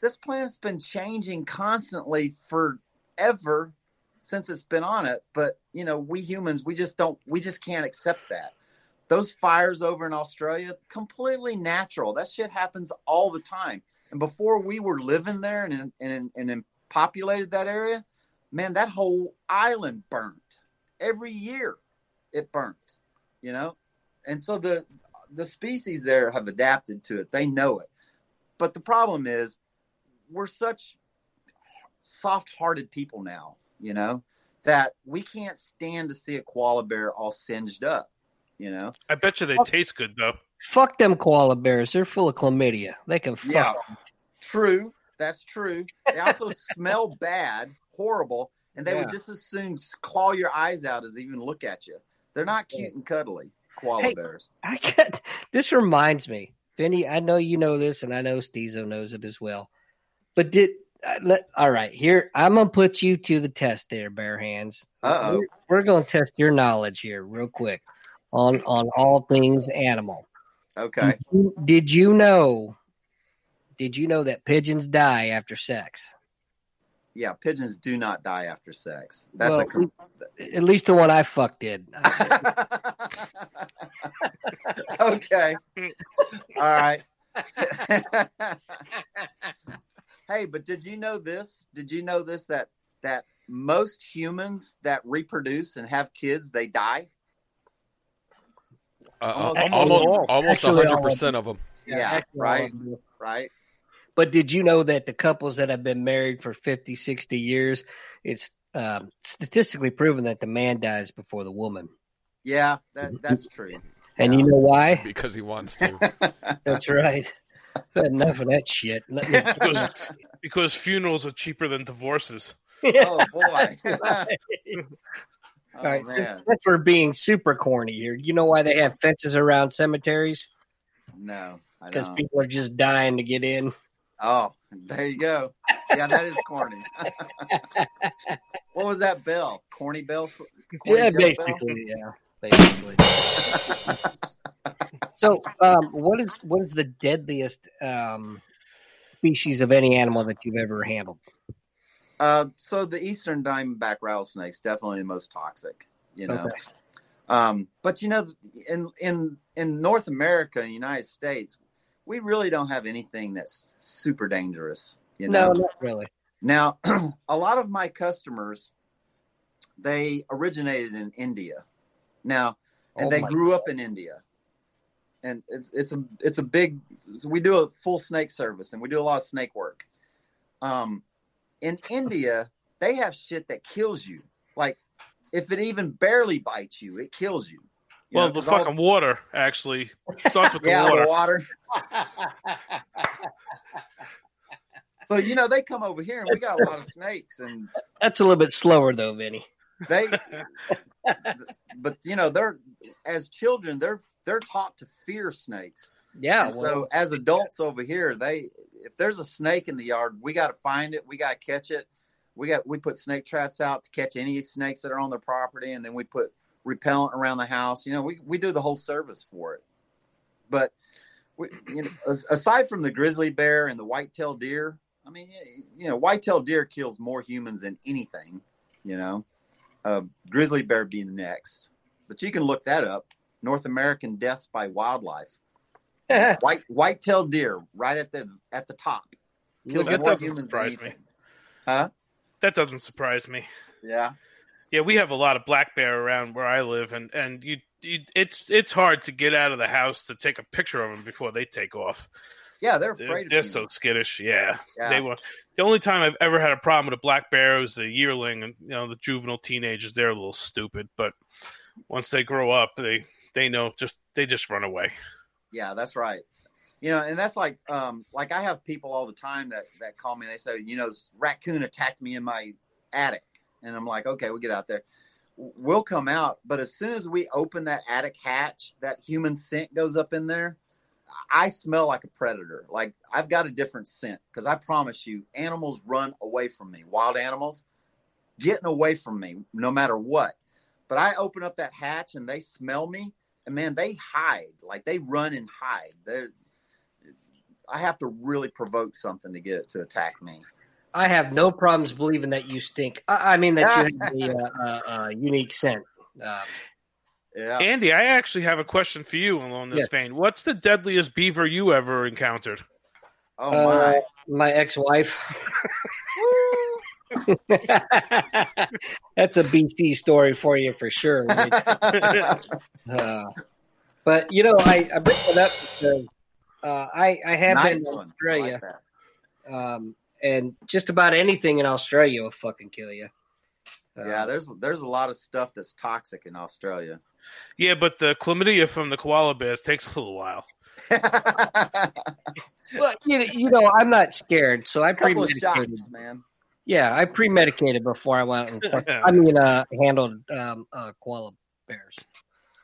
this planet's been changing constantly forever since it's been on it, but you know, we humans we just don't we just can't accept that those fires over in Australia, completely natural. That shit happens all the time. And before we were living there and and and, and populated that area, man, that whole island burnt every year. It burnt, you know, and so the the species there have adapted to it. They know it. But the problem is, we're such soft-hearted people now, you know, that we can't stand to see a koala bear all singed up. You know, I bet you they taste good though. Fuck them koala bears; they're full of chlamydia. They can fuck. Yeah, true. That's true. They also smell bad, horrible, and they would just as soon claw your eyes out as even look at you. They're not cute and cuddly, koala Hey. bears. I get this reminds me, Vinnie. I know you know this, and I know Stezo knows it as well. But did uh, let all right here? I'm gonna put you to the test, there, bare hands. Uh-oh. We're, we're gonna test your knowledge here, real quick, on on all things animal. Okay. Did you know? Did you know that pigeons die after sex? Yeah, pigeons do not die after sex. That's a com- At least the one I fucked did. okay. All right. hey, but did you know this? Did you know this that that most humans that reproduce and have kids, they die? Uh, Almost- almost almost all. almost Actually, all hundred of percent of them. Yeah, Actually, all right. of them. Right. But did you know that the couples that have been married for 50, 60 years, it's um, statistically proven that the man dies before the woman. Yeah, that that's true. And you know why? Because he wants to. That's right. Enough of that shit. Let me- Because, because funerals are cheaper than divorces. Oh boy. All Oh right, man. since we're being super corny here. You know why they have fences around cemeteries? No, Because people are just dying to get in. Oh, There you go. Yeah, that is corny. what was that bell? Corny bell? Corny yeah, basically, yeah, basically. so, um, what is what is the deadliest um, species of any animal that you've ever handled? Uh, so the eastern diamondback rattlesnake's definitely the most toxic. You know, Okay. um, but you know, in in in North America, United States, we really don't have anything that's super dangerous. You know, No, not really. Now, a lot of my customers, they originated in India. Now, and Oh they my grew up in India. And it's it's a it's a big so we do a full snake service and we do a lot of snake work. Um in India, they have shit that kills you. Like if it even barely bites you, it kills you. You well, know, the 'cause all- fucking water actually starts with the water. the water. so you know they come over here and we got a lot of snakes and That's a little bit slower though, Vinnie. they but you know they're as children they're they're taught to fear snakes Yeah, well- so as adults over here they if there's a snake in the yard we got to find it we got to catch it we got we put snake traps out to catch any snakes that are on their property and then we put repellent around the house. You know we, we do the whole service for it. But we, you know aside from the grizzly bear and the white-tailed deer i mean you know white-tailed deer kills more humans than anything you know. Uh, grizzly bear being next. But you can look that up. North american deaths by wildlife. White white-tailed deer right at the at the top kills that more humans than surprise me. anything. huh? That doesn't surprise me. yeah Yeah, we have a lot of black bear around where I live, and and you, you it's it's hard to get out of the house to take a picture of them before they take off. yeah they're They're, afraid they're so skittish. Yeah. Yeah. they were. The only time I've ever had a problem with a black bear was the yearling, and you know the juvenile teenagers. They're a little stupid, but once they grow up, they they know just they just run away. Yeah, that's right. You know, and that's like, um, like I have people all the time that that call me. and They say, you know, this raccoon attacked me in my attic, and I'm like, okay, we'll get out there. We'll come out, but as soon as we open that attic hatch, that human scent goes up in there. I smell like a predator. Like I've got a different scent because I promise you, animals run away from me. Wild animals getting away from me no matter what. But I open up that hatch and they smell me, and man, they hide. Like they run and hide. They're I have to really provoke something to get it to attack me. I have no problems believing that you stink. I, I mean that you have the uh, uh, uh, unique scent. Um, yeah. Andy, I actually have a question for you along this Yes. vein. What's the deadliest beaver you ever encountered? Oh uh, my ex-wife. That's a BC story for you for sure. Uh, but you know, I, I bring that up because uh, I I have Nice been in one. I Australia, like um, and just about anything in Australia will fucking kill you. yeah, there's there's a lot of stuff that's toxic in Australia. Yeah, but the chlamydia from the koala bears takes a little while. Well, you, you know, I'm not scared, so I couple of pre-medicated. shots, man. Yeah, I pre-medicated before I went. And fuck, I mean, uh, handled um, uh, koala bears.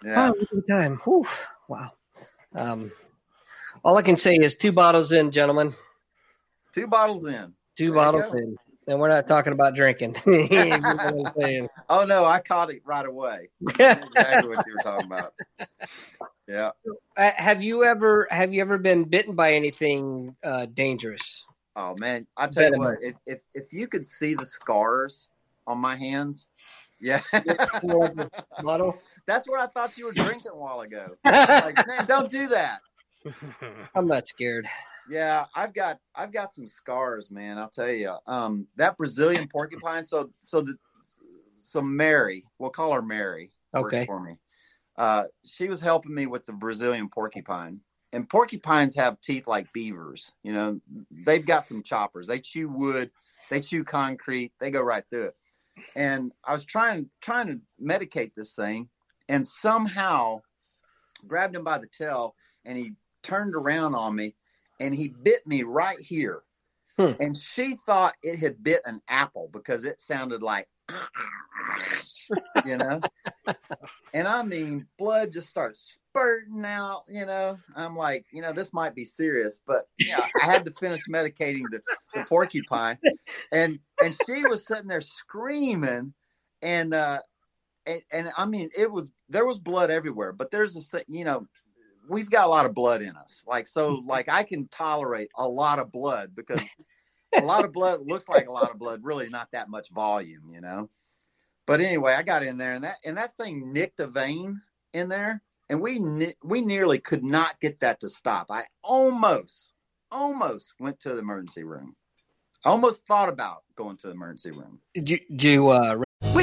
Yeah. Oh, good time. Whew. Wow. Um, all I can say is two bottles in, gentlemen. Two bottles in. Two There bottles in, and we're not talking about drinking. You know what I'm? Oh no, I caught it right away. exactly what you were talking about. Yeah. Uh, have you ever have you ever been bitten by anything uh, dangerous? Oh man, I tell you what, if, if if you could see the scars on my hands, yeah. Bottle? That's what I thought you were drinking a while ago. like, man, don't do that. I'm not scared. Yeah, I've got I've got some scars, man. I'll tell you. Um, that Brazilian porcupine. So so the so Mary, we'll call her Mary. works Okay. For me, uh, she was helping me with the Brazilian porcupine. And porcupines have teeth like beavers. You know, they've got some choppers. They chew wood, they chew concrete, they go right through it. And I was trying trying to medicate this thing, and somehow grabbed him by the tail, and he turned around on me, and he bit me right here. Hmm. And she thought it had bit an apple because it sounded like, you know. and I mean, blood just starts spurting out. You know, I'm like, you know, this might be serious, but yeah, I had to finish medicating the little porcupine, and and she was sitting there screaming, and uh, and, and I mean it was there was blood everywhere, but there's this thing, you know, we've got a lot of blood in us, like so, like I can tolerate a lot of blood because a lot of blood looks like a lot of blood, really not that much volume, you know. But anyway, I got in there, and that and that thing nicked a vein in there, and we we nearly could not get that to stop. I almost almost went to the emergency room. I almost thought about going to the emergency room. Do, do uh,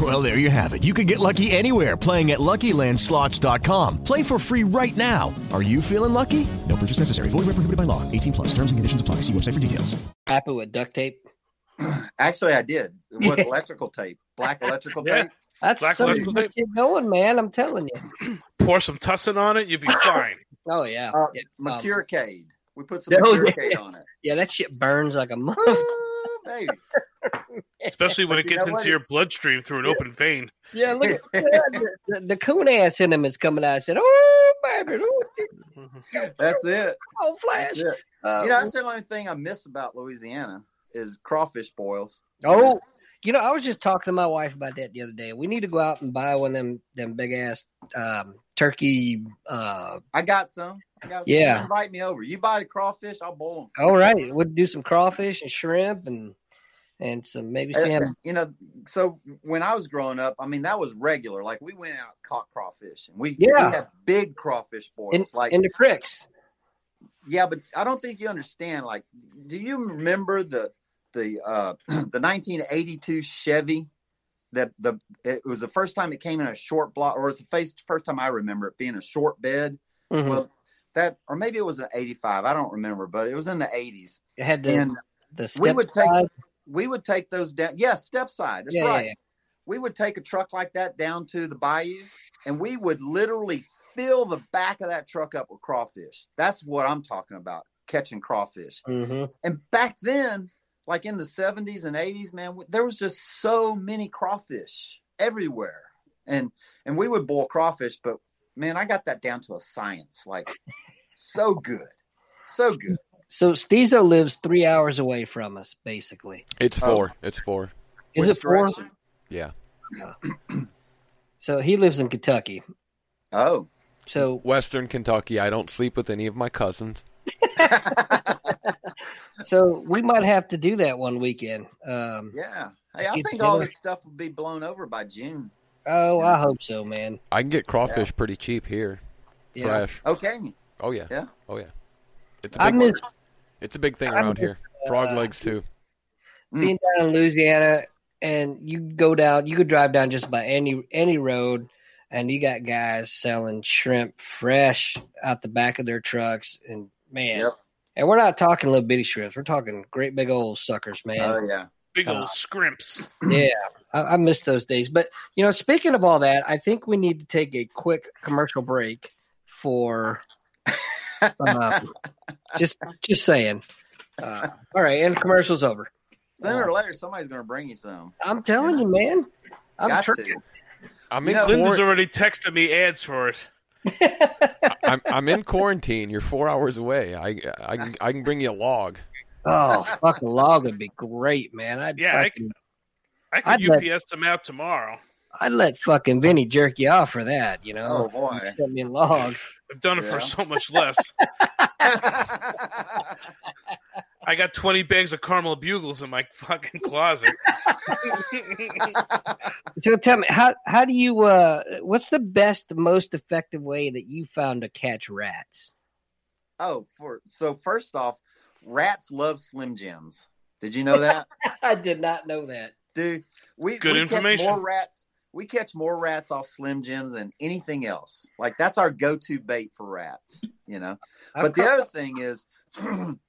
Well, there you have it. You can get lucky anywhere playing at LuckyLandSlots.com. Play for free right now. Are you feeling lucky? No purchase necessary. Void where prohibited by law. 18 plus. Terms and conditions apply. See website for details. Happen with duct tape. Actually, I did with electrical tape, black electrical Yeah. tape. That's Black something electrical to keep going, man. I'm telling you. Pour some tussin on it, you'll be fine. Oh yeah, Uh, yeah. Mercuricade. We put some Oh, Mercuricade yeah. on it. yeah, that shit burns like a mother. Baby. Especially when it gets know what? into your bloodstream through an open vein. Yeah, look at the, the, the coon ass in him is coming out. I said, "Oh, baby, oh, That's it. oh flash." That's it. Uh, you know, that's the only thing I miss about Louisiana is crawfish boils. Oh, you know, I was just talking to my wife about that the other day. We need to go out and buy one of them them big ass um, turkey. Uh, I got some. I got, Yeah. just invite me over. You buy the crawfish, I'll boil them. all right, we'll do some crawfish and shrimp and and some maybe some. you know, so when I was growing up, I mean, that was regular. Like we went out and caught crawfish, and we, Yeah. we had big crawfish boils. In, like in the cricks. Yeah, but I don't think you understand. Like, do you remember the the uh the 1982 Chevy? That the it was the first time it came in a short block, or it's the first first time I remember it being a short bed. Mhm. Well, that or maybe it was an 85. I don't remember, but it was in the 80s. It had the and the we would take. We would take those down. Yes, step side. That's Yeah, yeah, right. yeah. We would take a truck like that down to the bayou, and we would literally fill the back of that truck up with crawfish. That's what I'm talking about, catching crawfish. Mhm. And back then, like in the 70s and 80s, man, there was just so many crawfish everywhere. And and we would boil crawfish, but man, I got that down to a science. Like so good. So good. So Stezo lives three hours away from us, basically. It's Oh. four. It's four. Is Which it four? direction? Yeah. So he lives in Kentucky. Oh. So Western Kentucky. I don't sleep with any of my cousins. so we might have to do that one weekend. Um, Yeah. Hey, I think all this stuff will be blown over by June. Oh, I hope so, man. I can get crawfish pretty cheap here. Yeah. Fresh. Okay. Oh yeah. Yeah. Oh yeah. It's a I big miss It's a big thing I around miss, here. Frog uh, legs too. being down in Louisiana, and you go down, you could drive down just by any any road, and you got guys selling shrimp fresh out the back of their trucks, and man, Yep. and we're not talking little bitty shrimps, we're talking great big old suckers, man. Oh yeah. Big old Uh, scrimps. yeah, I, I miss those days. But you know, speaking of all that, I think we need to take a quick commercial break for. Um, just, just saying. Uh, all right, and commercial's over. Sooner or later, somebody's going to bring you some. I'm telling you, man. I'm Got trying. to. I'm You in know- Linda's quarantine. already texted me ads for it. I'm I'm in quarantine. You're four hours away. I I can I can bring you a log. Oh, fucking log would be great, man. I'd Yeah, I fucking, I I'd could let- UPS them out tomorrow. I'd let fucking Vinnie jerk you off for that, you know. Oh, boy. Send me a log. I've done it Yeah. for so much less. I got 20 bags of caramel bugles in my fucking closet. So tell me, how how do you? uh What's the best, most effective way that you found to catch rats? Oh, for so first off, rats love Slim Jims. Did you know that? I did not know that. Dude, we, Good we information. catch more rats. We catch more rats off Slim Jims than anything else. Like that's our go-to bait for rats, you know. But the other thing is,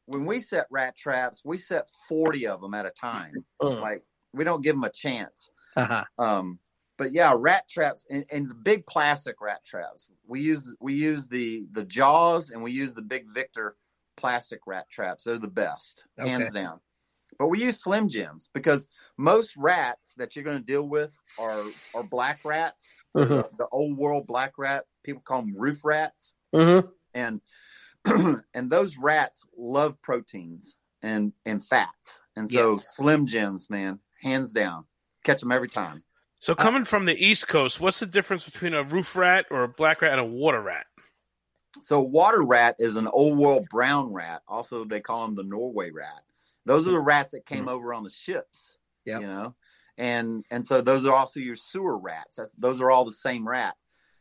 when we set rat traps, we set forty of them at a time. Mm. Like we don't give them a chance. Uh-huh. Um, but yeah, rat traps and, and the big plastic rat traps. We use we use the the Jaws and we use the Big Victor plastic rat traps. They're the best, hands down. But we use Slim Jims because most rats that you're going to deal with are are black rats, They're the, the old world black rat. People call them roof rats, Mm-hmm. and and those rats love proteins and and fats, and so Yes. Slim Jims, man, hands down, catch them every time. So Uh, coming from the East Coast, what's the difference between a roof rat or a black rat and a water rat? So water rat is an old world brown rat. Also, they call them the Norway rat. Those are the rats that came mm-hmm. over on the ships. Yep. You know, and and so those are also your sewer rats. That's those are all the same rat.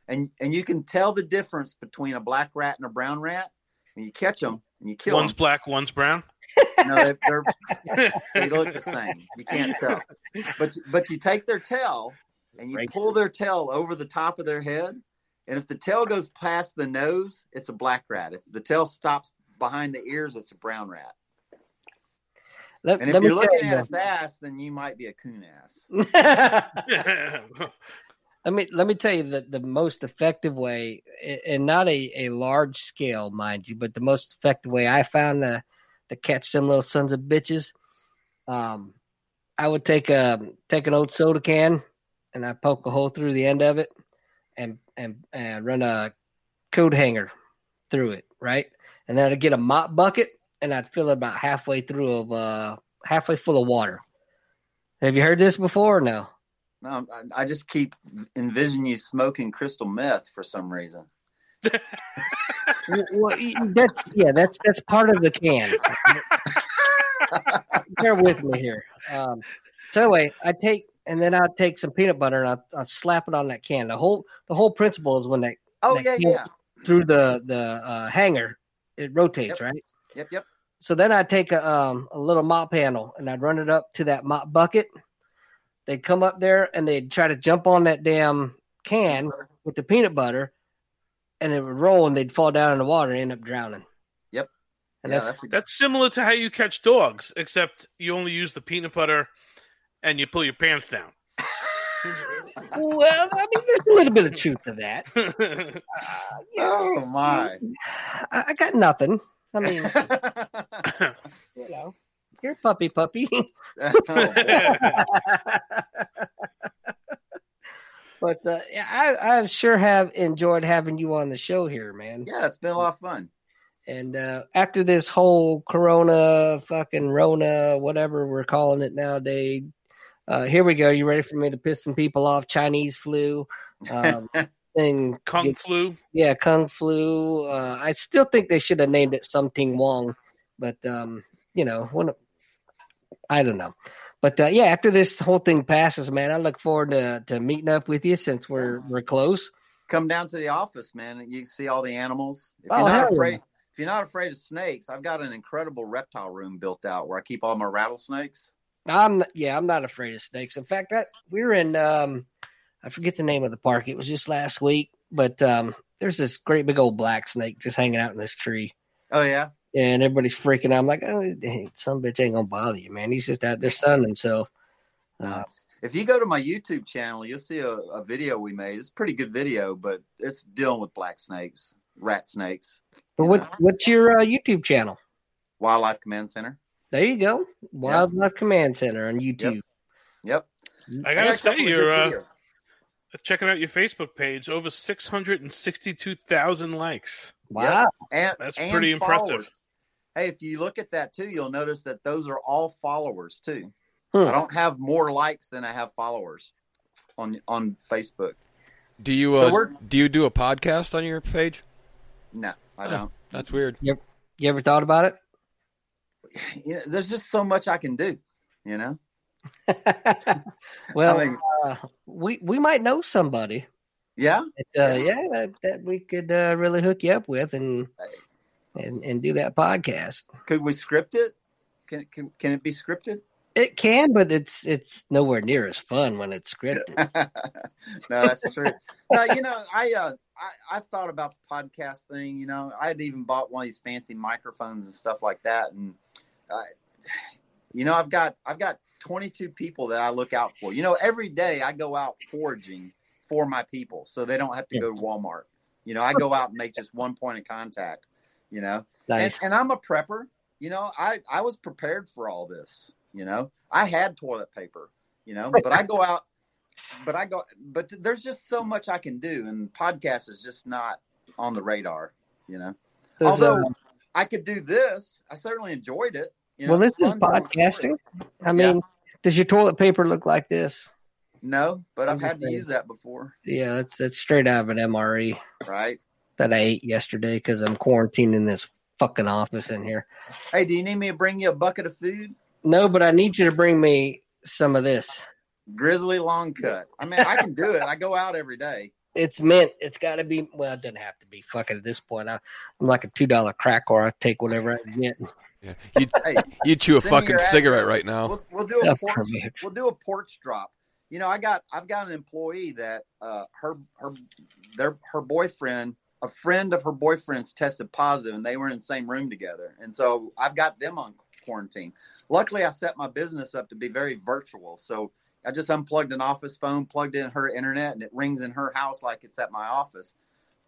And and you can tell the difference between a black rat and a brown rat. And you catch them and you kill them. One's them. black, one's brown. No, they, they're they look the same. You can't tell. But but you take their tail and you pull their tail over the top of their head, and if the tail goes past the nose, it's a black rat. If the tail stops behind the ears, it's a brown rat. Let, And if let me you're looking you, at its ass, then you might be a coon ass. let me let me tell you that the most effective way, and not a, a large scale, mind you, but the most effective way I found to to catch them little sons of bitches. Um, I would take a take an old soda can, and I poke a hole through the end of it, and and and run a coat hanger through it, right? And then I'd get a mop bucket, and I'd fill it about halfway through of uh halfway full of water. Have you heard this before? Or no. No, I, I just keep envisioning you smoking crystal meth for some reason. well, that's yeah, that's that's part of the can. Bear with me here. Um, so anyway, I take and then I take some peanut butter and I I slap it on that can. The whole the whole principle is when that Oh, that yeah, yeah. through the the uh, hanger, it rotates, right? Yep, yep. So then I'd take a um a little mop handle and I'd run it up to that mop bucket. They'd come up there and they'd try to jump on that damn can with the peanut butter, and it would roll and they'd fall down in the water and end up drowning. Yep. And Yeah, that's, That's similar to how you catch dogs, except you only use the peanut butter and you pull your pants down. well, I mean, there's a little bit of truth to that. Oh my! I, I got nothing. I mean, you know, you're a puppy, puppy. but uh, I, I sure have enjoyed having you on the show here, man. Yeah, it's been a lot of fun. And uh, after this whole Corona, fucking Rona, whatever we're calling it nowadays, uh, here we go. You ready for me to piss some people off? Chinese flu, um, and Kung flu. Yeah, kung flu. Uh, I still think they should have named it something Wong, but um, you know, when I don't know. But uh, yeah, after this whole thing passes, man, I look forward to, to meeting up with you since we're we're close. Come down to the office, man. and You can see all the animals. If Oh, you're hell not yeah. afraid, if you're not afraid of snakes, I've got an incredible reptile room built out where I keep all my rattlesnakes. I'm yeah, I'm not afraid of snakes. In fact, that we were in um, I forget the name of the park. It was just last week, but um, there's this great big old black snake just hanging out in this tree. Oh yeah, and everybody's freaking out. I'm like, oh, some bitch ain't gonna bother you, man. He's just out there sunning himself. Uh, If you go to my YouTube channel, you'll see a, a video we made. It's a pretty good video, but it's dealing with black snakes, rat snakes, but what what's your uh, YouTube channel? Wildlife Command Center. There you go, Wildlife Command Center on YouTube. Yep. I got gotta a say, couple you're good uh, videos. Checking out your Facebook page. Over six hundred and sixty-two thousand likes. Yep. And That's and pretty impressive. Hey, if you look at that too, you'll notice that those are all followers too. Hmm. I don't have more likes than I have followers on on Facebook. Do you So uh, do you do a podcast on your page? No, I Oh, don't. That's weird. You ever, you ever thought about it? you know, there's just so much I can do. You know. Well, I mean- uh, we we might know somebody. Yeah. That, uh, yeah, that, that we could uh, really hook you up with and and and do that podcast. Could we script it? Can can, can it be scripted? It can, but it's it's nowhere near as fun when it's scripted. no, that's true. no, you know, I uh, I I thought about the podcast thing. You know, I had even bought one of these fancy microphones and stuff like that, and I, you know, I've got I've got 22 people that I look out for. You know, every day I go out foraging for my people, so they don't have to go to Walmart. You know, I go out and make just one point of contact. You know, Nice. and, and I'm a prepper. You know, I I was prepared for all this. You know, I had toilet paper. You know, but I go out, but I go, but there's just so much I can do, and podcast is just not on the radar. You know, Does, although uh, I could do this, I certainly enjoyed it. You know, well, this is podcasting. I mean, does your toilet paper look like this? No, but I've had to use that before, Yeah, that's that's straight out of an MRE right? that I ate yesterday because I'm quarantined in this fucking office in here. Hey, do you need me to bring you a bucket of food? No, but I need you to bring me some of this. Grizzly long cut. I mean, I can do it. I go out every day. It's mint. It's got to be. Well, it doesn't have to be. Fucking at this point, I, I'm like a two dollar crack or I take whatever I get. Yeah, you Hey, you chew a fucking cigarette address. right now. We'll, we'll do a porch. We'll do a porch drop. You know, I got I've got an employee that uh, her her their her boyfriend, a friend of her boyfriend's tested positive, and they were in the same room together. And so I've got them on quarantine. Luckily, I set my business up to be very virtual. So I just unplugged an office phone, plugged in her internet, and it rings in her house like it's at my office.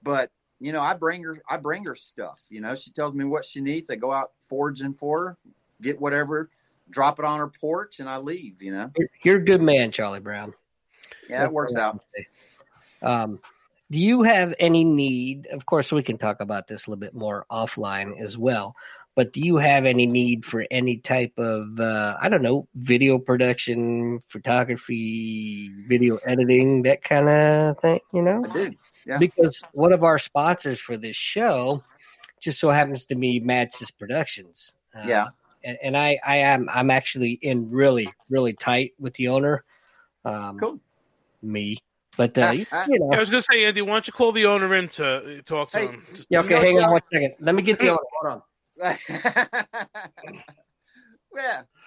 But you know, I bring her I bring her stuff. You know, she tells me what she needs. I go out foraging for her, get whatever, drop it on her porch, and I leave. You know, You're, a good man, Charlie Brown. yeah, it works out. Um, do you have any need? Of course, we can talk about this a little bit more offline as well. But do you have any need for any type of uh, I don't know video production, photography, video editing, that kind of thing? You know, I do. Yeah. because one of our sponsors for this show just so happens to be Madsis Productions. Uh, Yeah. and, and I, I am I'm actually in really really tight with the owner. Um, cool. Me, but uh, you, you know, I was going to say, Andy, why don't you call the owner in to uh, talk to him? Yeah, okay, hang on one second. Let me get the owner. Hold on. yeah.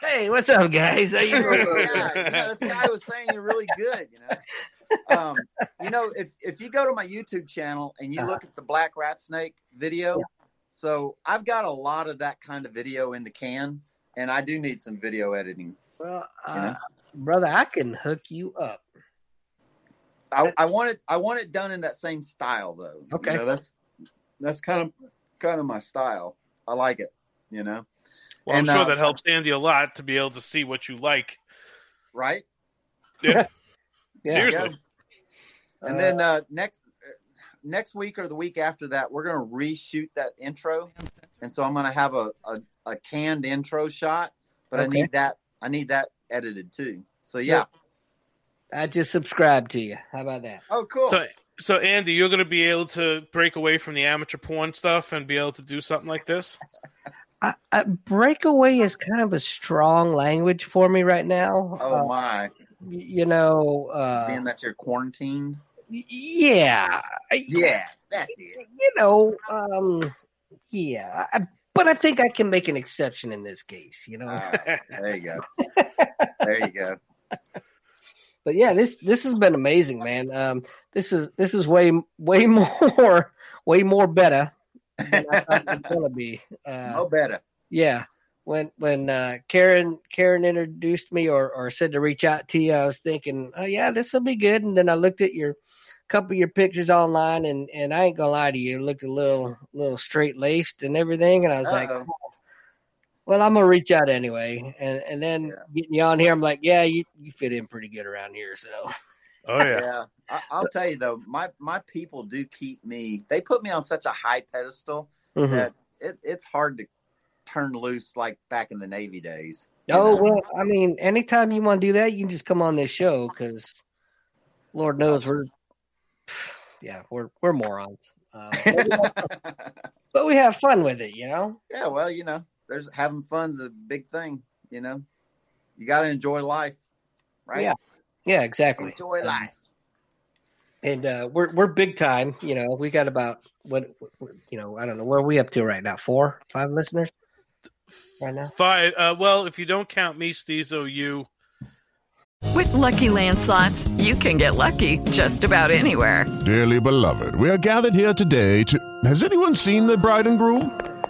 Hey, what's up, guys? How you Yeah, you know, this guy was saying you're really good. You know, um, you know, if if you go to my YouTube channel and you look at the black rat snake video, so I've got a lot of that kind of video in the can, and I do need some video editing. Well, You uh, know? brother, I can hook you up. I, I want it. I want it done in that same style, though. You Okay. know, that's that's kind of kind of my style. I like it. You know, Well, I'm sure uh, that helps Andy a lot to be able to see what you like. right? Yeah. Yeah. Seriously. And then uh, next uh, next week or the week after that, we're going to reshoot that intro, and so I'm going to have a, a, a canned intro shot, but I need that I need that edited too. So yeah. I just subscribed to you. How about that? Oh, cool. So, so Andy, you're going to be able to break away from the amateur porn stuff and be able to do something like this. I, I, breakaway is kind of a strong language for me right now. Oh Uh, my! you know, uh, Being that you're quarantined. yeah, Yeah, that's it. you know, um, yeah, I, but I think I can make an exception in this case. You know, There you go. There you go. But yeah, this this has been amazing, man. Um, this is this is way way more way more better than I thought it was gonna be. Uh, No better. Yeah. When when uh, Karen Karen introduced me or, or said to reach out to you, I was thinking, oh yeah, this will be good. And then I looked at your couple of your pictures online, and, and I ain't gonna lie to you, it looked a little little straight laced and everything. And I was like, Uh-oh. Well, I'm gonna reach out anyway. And and then getting you on here, I'm like, yeah, you you fit in pretty good around here. So Oh yeah. I, I'll tell you though, my my people do keep me. They put me on such a high pedestal Mhm. that it, it's hard to turn loose like back in the Navy days. Oh well, I mean, anytime you want to do that, you can just come on this show because Lord knows we're yeah we're we're morons, uh, but, we have, but we have fun with it, you know. Yeah, well, you know, there's having fun's a big thing. You know, you got to enjoy life, right? Yeah, yeah, exactly. Enjoy Um, life. and uh, we're we're big time. You know, we got about what what- you know. I don't know where are we up to right now. Four, five listeners right now. Five. Uh, well, if you don't count me, Steezo, you. With Lucky Land slots, you can get lucky just about anywhere. Dearly beloved, we are gathered here today to. Has anyone seen the bride and groom?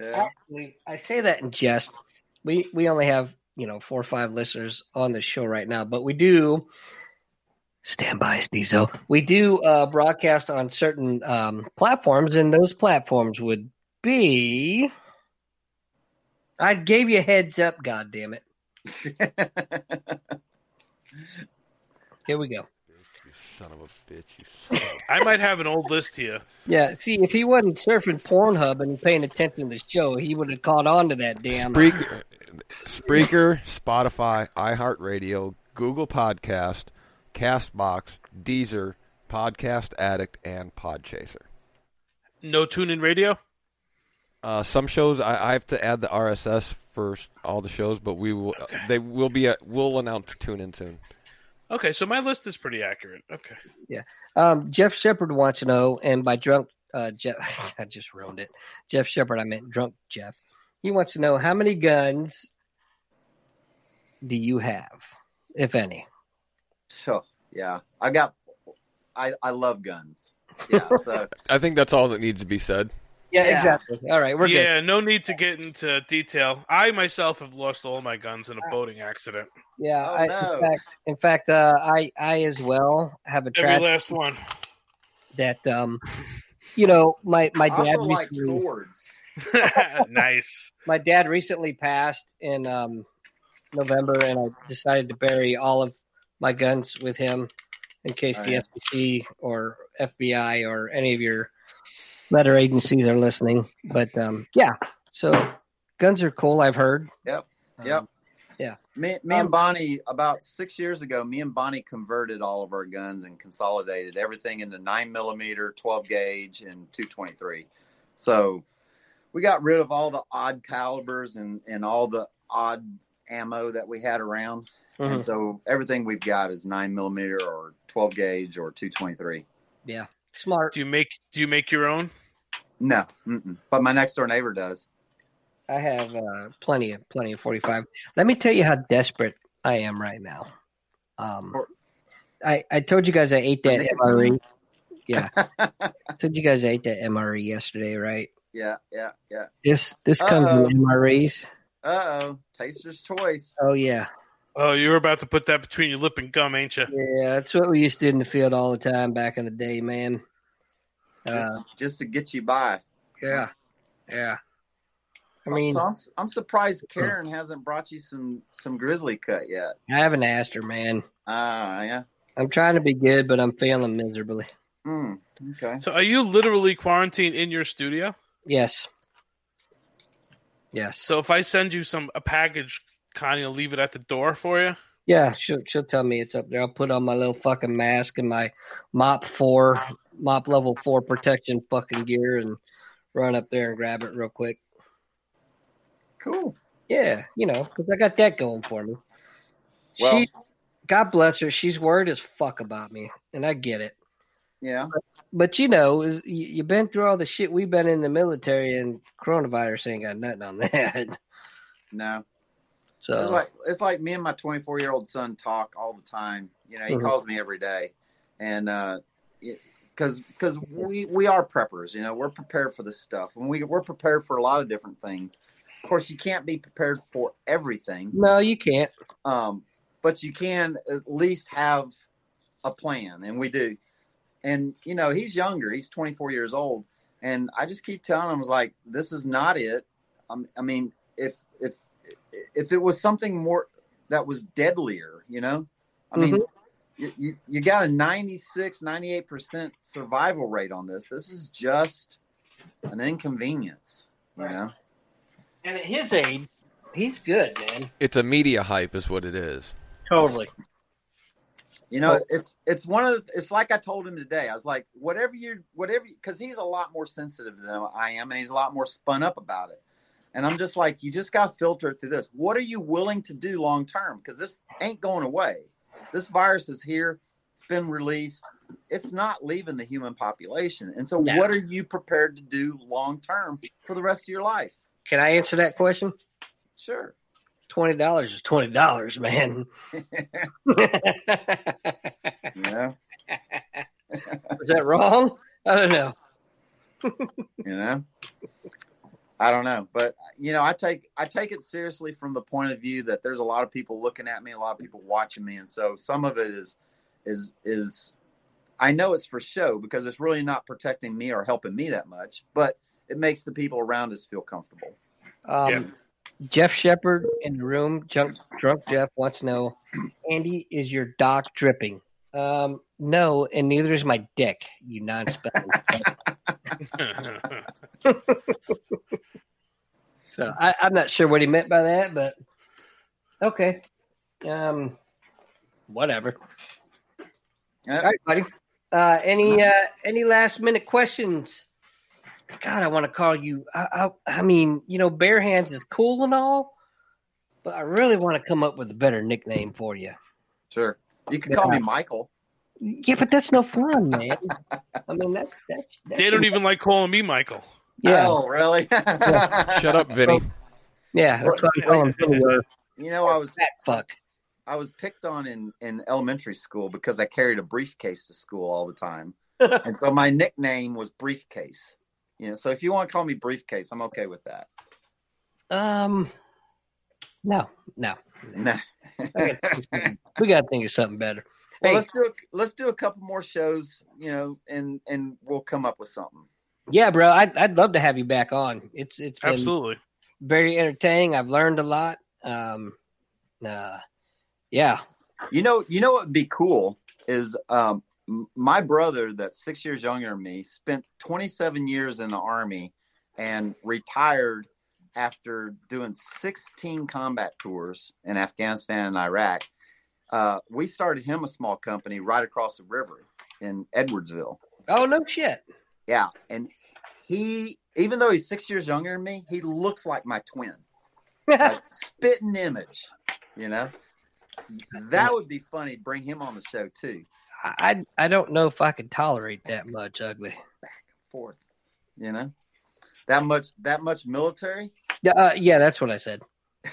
actually, I say that in jest. We we only have you know four or five listeners on the show right now, but we do stand by, Steezo. We do uh, broadcast on certain um, platforms, and those platforms would be. I gave you a heads up. God damn it! Here we go. Son of a bitch. You son of I might have an old list here. Yeah, see, if he wasn't surfing Pornhub and paying attention to the show, he would have caught on to that damn. Spreaker, Spreaker, Spotify, iHeartRadio, Google Podcast, Castbox, Deezer, Podcast Addict, and Podchaser. No TuneIn radio? Uh, some shows I, I have to add the RSS for all the shows, but we will they will be at, we'll announce TuneIn soon. Okay, so my list is pretty accurate. Okay. Yeah. Um, Jeff Shepard wants to know, and by drunk uh, Jeff, I just ruined it. Jeff Shepard, I meant drunk Jeff. He wants to know how many guns do you have, if any? So yeah, I got. I I love guns. Yeah, so I think that's all that needs to be said. Yeah, exactly. All right, we're good. yeah, no need to get into detail. I myself have lost all my guns in a boating accident. Yeah, Oh, I, no. in fact, in fact, uh, I I as well have a Every last one. that um, you know, my my I dad also like swords. nice. my dad recently passed in um, November, and I decided to bury all of my guns with him in case Oh, the yeah. FCC or FBI or any of your letter agencies are listening. But um, yeah, so guns are cool. I've heard. Yep. Yep. yeah. Me, me Um, and Bonnie, about six years ago, me and Bonnie converted all of our guns and consolidated everything into nine millimeter, twelve gauge, and two twenty three. So we got rid of all the odd calibers and and all the odd ammo that we had around, Mhm. and so everything we've got is nine millimeter or twelve gauge or two twenty three. Yeah, smart. Do you make do you make your own? No, mm-mm. but my next door neighbor does. I have uh, plenty of plenty of forty five. Let me tell you how desperate I am right now. Um, I I told you guys I ate that MRE. Yeah, I told you guys I ate that MRE yesterday, right? Yeah, yeah, yeah. This this comes Uh-oh. in MREs. Uh oh, taster's choice. Oh yeah, Oh, you were about to put that between your lip and gum, ain't you? yeah. That's what we used to do in the field all the time back in the day, man. Uh, just, just to get you by. yeah, yeah. I mean, I'm, I'm surprised Karen hasn't brought you some some grizzly cut yet. I haven't asked her, man. Ah, yeah. I'm trying to be good, but I'm failing miserably. Mm, okay. So are you literally quarantined in your studio? Yes. Yes. So if I send you some a package, Connie will leave it at the door for you. Yeah, she'll she'll tell me it's up there. I'll put on my little fucking mask and my mop four, mop level four protection fucking gear and run up there and grab it real quick. Cool. Yeah, you know, because I got that going for me. Well- she, God bless her, she's worried as fuck about me, and I get it. Yeah. But you know, is you, you've been through all the shit we've been in the military, and coronavirus ain't got nothing on that. No. So It's like it's like me and my 24 year old son talk all the time. You know, he Mhm. calls me every day, and uh, because because we we are preppers. You know, we're prepared for this stuff, and we we're prepared for a lot of different things. Of course, you can't be prepared for everything. no, you can't. um, but you can at least have a plan, and we do. And you know, he's younger; he's 24 years old, and I just keep telling him, "I was like, this is not it." I mean, if if if it was something more that was deadlier, you know, I mean, Mhm. you, you, you got a 96, 98% survival rate on this. This is just an inconvenience, you know? And at his age, he's good, man. It's a media hype, is what it is. Totally. You know, it's it's one of the, it's like I told him today. I was like, whatever you whatever because he's a lot more sensitive than I am, and he's a lot more spun up about it. And I'm just like, you just got to filter through this. What are you willing to do long term? Because this ain't going away. This virus is here. It's been released. It's not leaving the human population. And so, No. what are you prepared to do long term for the rest of your life? Can I answer that question? Sure. Twenty dollars is twenty dollars, man. Know, Is that wrong? I don't know. you know i don't know but you know i take i take it seriously from the point of view that there's a lot of people looking at me a lot of people watching me and so some of it is is is i know it's for show because it's really not protecting me or helping me that much but it makes the people around us feel comfortable Um, Jeff Shepard in the room, drunk, drunk Jeff wants to know, Andy, is your doc dripping? Um, no, and neither is my dick, you non-spelling. so I, I'm not sure what he meant by that, but okay. Um, whatever. All right, buddy. Uh, any uh, any last minute questions? God, I want to call you. I, I, I mean, you know, Bare Hands is cool and all, but I really want to come up with a better nickname for you. sure you can call me michael Yeah, but that's no fun, man. I mean, that, that's, that's They don't even like calling me Michael. Yeah. oh really Shut up, Vinnie. Yeah, that's what I'm calling him. you know i was Fat fuck. I was picked on in, in elementary school because I carried a briefcase to school all the time. and so my nickname was Briefcase. You know, so if you want to call me Briefcase, I'm okay with that. Um, no, no. Nah. we got to think of something better. Well, Hey, let's do a, let's do a couple more shows, you know, and and we'll come up with something. yeah, bro, I'd, I'd love to have you back on. It's it's been Absolutely. very entertaining. I've learned a lot. Um, uh, yeah, You know, you know what would be cool is um, my brother, that's six years younger than me, spent 27 years in the army and retired after doing 16 combat tours in Afghanistan and Iraq. Uh, we started him a small company right across the river in Edwardsville. Oh no shit. Yeah, and he, even though he's six years younger than me, he looks like my twin. Like, spitting image, you know. That would be funny. Bring him on the show too. I I don't know if I could tolerate that much ugly. back and forth. you know, that much that much military. Yeah, uh, yeah, that's what I said.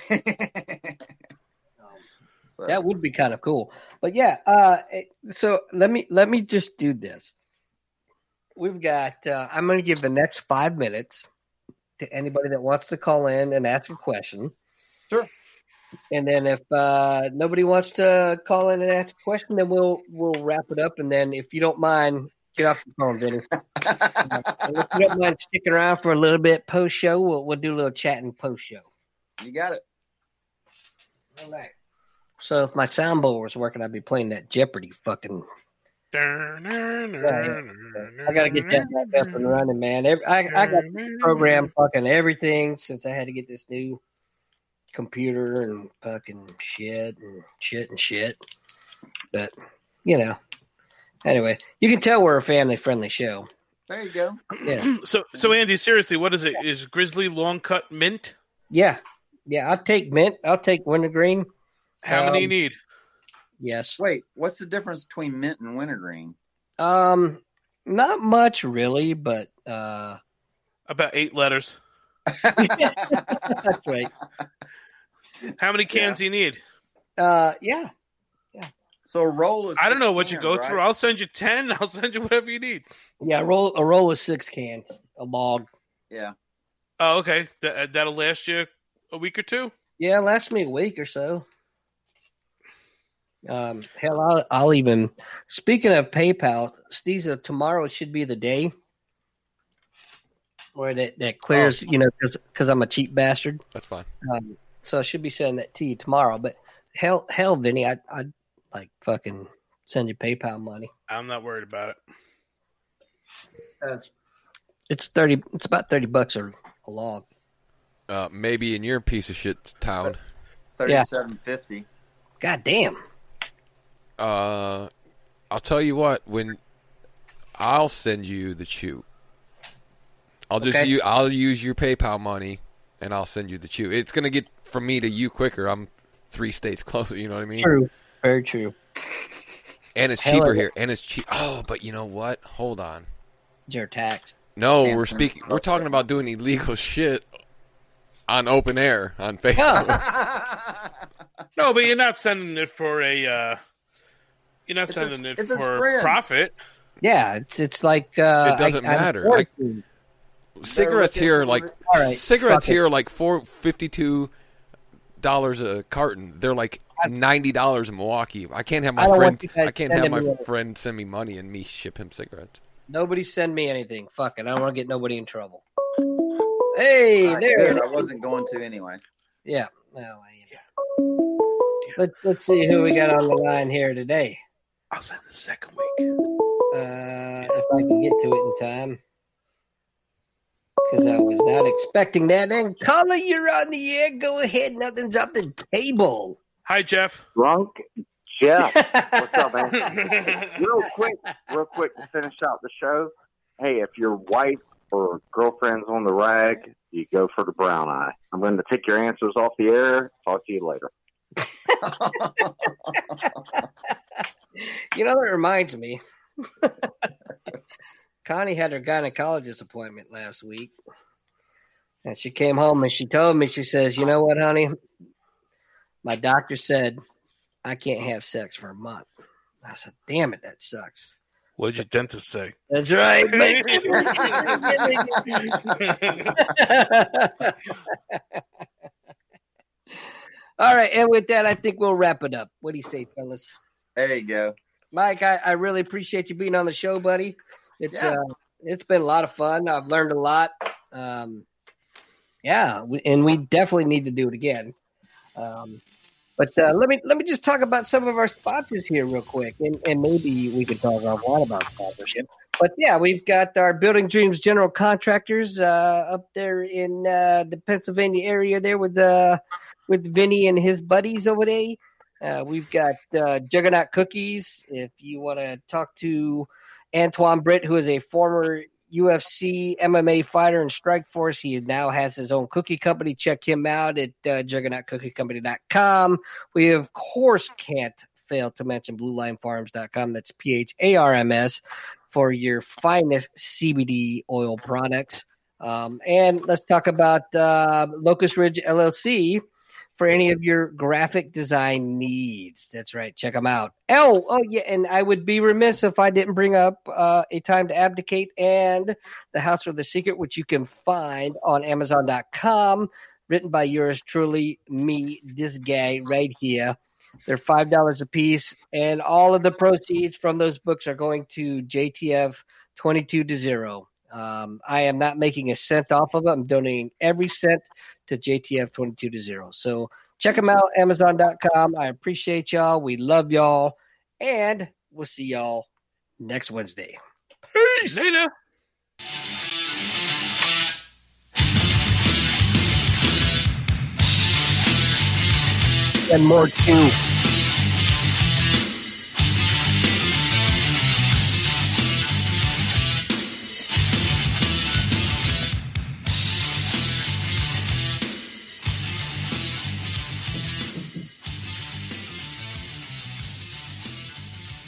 So, That would be kind of cool. But yeah, uh, so let me let me just do this. We've got. Uh, I'm going to give the next five minutes to anybody that wants to call in and ask a question. Sure. And then if uh, nobody wants to call in and ask a question, then we'll we'll wrap it up. And then if you don't mind, get off the phone, Vinnie. If you don't mind sticking around for a little bit post show, we'll we'll do a little chatting post show. you got it. All right. So if my soundboard was working, I'd be playing that Jeopardy fucking. I got to get that back up and running, man. Every, I I got programmed fucking everything since I had to get this new computer and fucking shit and shit and shit. But you know, anyway, you can tell we're a family friendly show. There you go. Yeah, So, so Andy, seriously, what is it? Is Grizzly long cut mint? yeah, yeah. I'll take mint. I'll take wintergreen. How many you Um, need? Yes. Wait, what's the difference between mint and wintergreen? Um, not much really, but uh, About eight letters. that's right. How many cans do you need? Uh, yeah. Yeah. So a roll is. I don't know what you go right? through. I'll send you ten. I'll send you whatever you need. Yeah, a roll a roll of six cans, a log. Yeah. Oh, okay. That, that'll last you a week or two. Yeah, last me a week or so. Um, hell, I'll, I'll even. Speaking of PayPal, Steve, tomorrow should be the day where that that clears. Oh. You know, because I'm a cheap bastard. That's fine. Um, so I should be sending that to you tomorrow. But hell, hell, Vinnie, I I'd like fucking send you PayPal money. I'm not worried about it. Uh, it's thirty. It's about thirty bucks a, a log. Uh, maybe in your piece of shit town. Thirty-seven fifty. God damn. Uh, I'll tell you what. When I'll send you the chew. I'll just Okay. u- I'll use your PayPal money, and I'll send you the chew. It's gonna get from me to you quicker. I'm three states closer. You know what I mean? True. Very true. And it's Hell cheaper of it. here. And it's cheap. Oh, but you know what? Hold on. Your tax. No, Can't we're speaking. We're talking about doing illegal shit on open air on Facebook. No, but you're not sending it for a. Uh, you're not It's a- sending it it's for friend. profit. Yeah, it's it's like uh, It doesn't I- matter. forced I- cigarettes here are like All right, cigarettes fuck it. here are like four fifty two dollars a carton. They're like ninety dollars in Milwaukee. I can't have my don't friend. want you guys I can't have my me any- friend send me money and me ship him cigarettes. Nobody send me anything. Fuck it. I don't want to get nobody in trouble. Hey, All right, there. good. I wasn't going to anyway. Yeah. Well, I am. Let's let's see who we got on the line here today. I'll send the second week. Uh, if I can get to it in time, because I was not expecting that. And caller, you're on the air. Go ahead. Nothing's off the table. Hi, Jeff. Drunk Jeff. What's up, man? real quick, real quick to finish out the show. Hey, if your wife or girlfriend's on the rag, you go for the brown eye. I'm going to take your answers off the air. Talk to you later. You know, that reminds me. Connie had her gynecologist appointment last week. And she came home and she told me, she says, You know what, honey? My doctor said I can't have sex for a month. I said, Damn it, that sucks. What did your dentist say? That's right. All right, and with that, I think we'll wrap it up. What do you say, fellas? There you go. Mike, I, I really appreciate you being on the show, buddy. It's Yeah. uh, it's been a lot of fun. I've learned a lot. Um, yeah, we, and we definitely need to do it again. Um, but uh, let me let me just talk about some of our sponsors here real quick, and, and maybe we can talk offline about sponsorship. But yeah, we've got our Building Dreams General Contractors uh, up there in uh, the Pennsylvania area there with uh, with Vinnie and his buddies over there. Uh, we've got uh, Juggernaut Cookies. If you want to talk to Antwain Britt, who is a former UFC MMA fighter in Strikeforce, he now has his own cookie company. Check him out at uh, juggernautcookiecompany.com. We, of course, can't fail to mention BlueLinePharms.com. That's P H A R M S for your finest CBD oil products. Um, and let's talk about uh, Locust Ridge LLC for any of your graphic design needs. That's right. Check them out. Oh, oh yeah, and I would be remiss if I didn't bring up uh, a time to abdicate and the House with the Secret, which you can find on Amazon.com, written by yours truly, me, this guy right here. They're five dollars a piece, and all of the proceeds from those books are going to JTF twenty two to zero. Um, I am not making a cent off of it. I'm donating every cent to JTF 22 to 0. So check them out, Amazon.com. I appreciate y'all. We love y'all. And we'll see y'all next Wednesday. Peace. Later. And more too.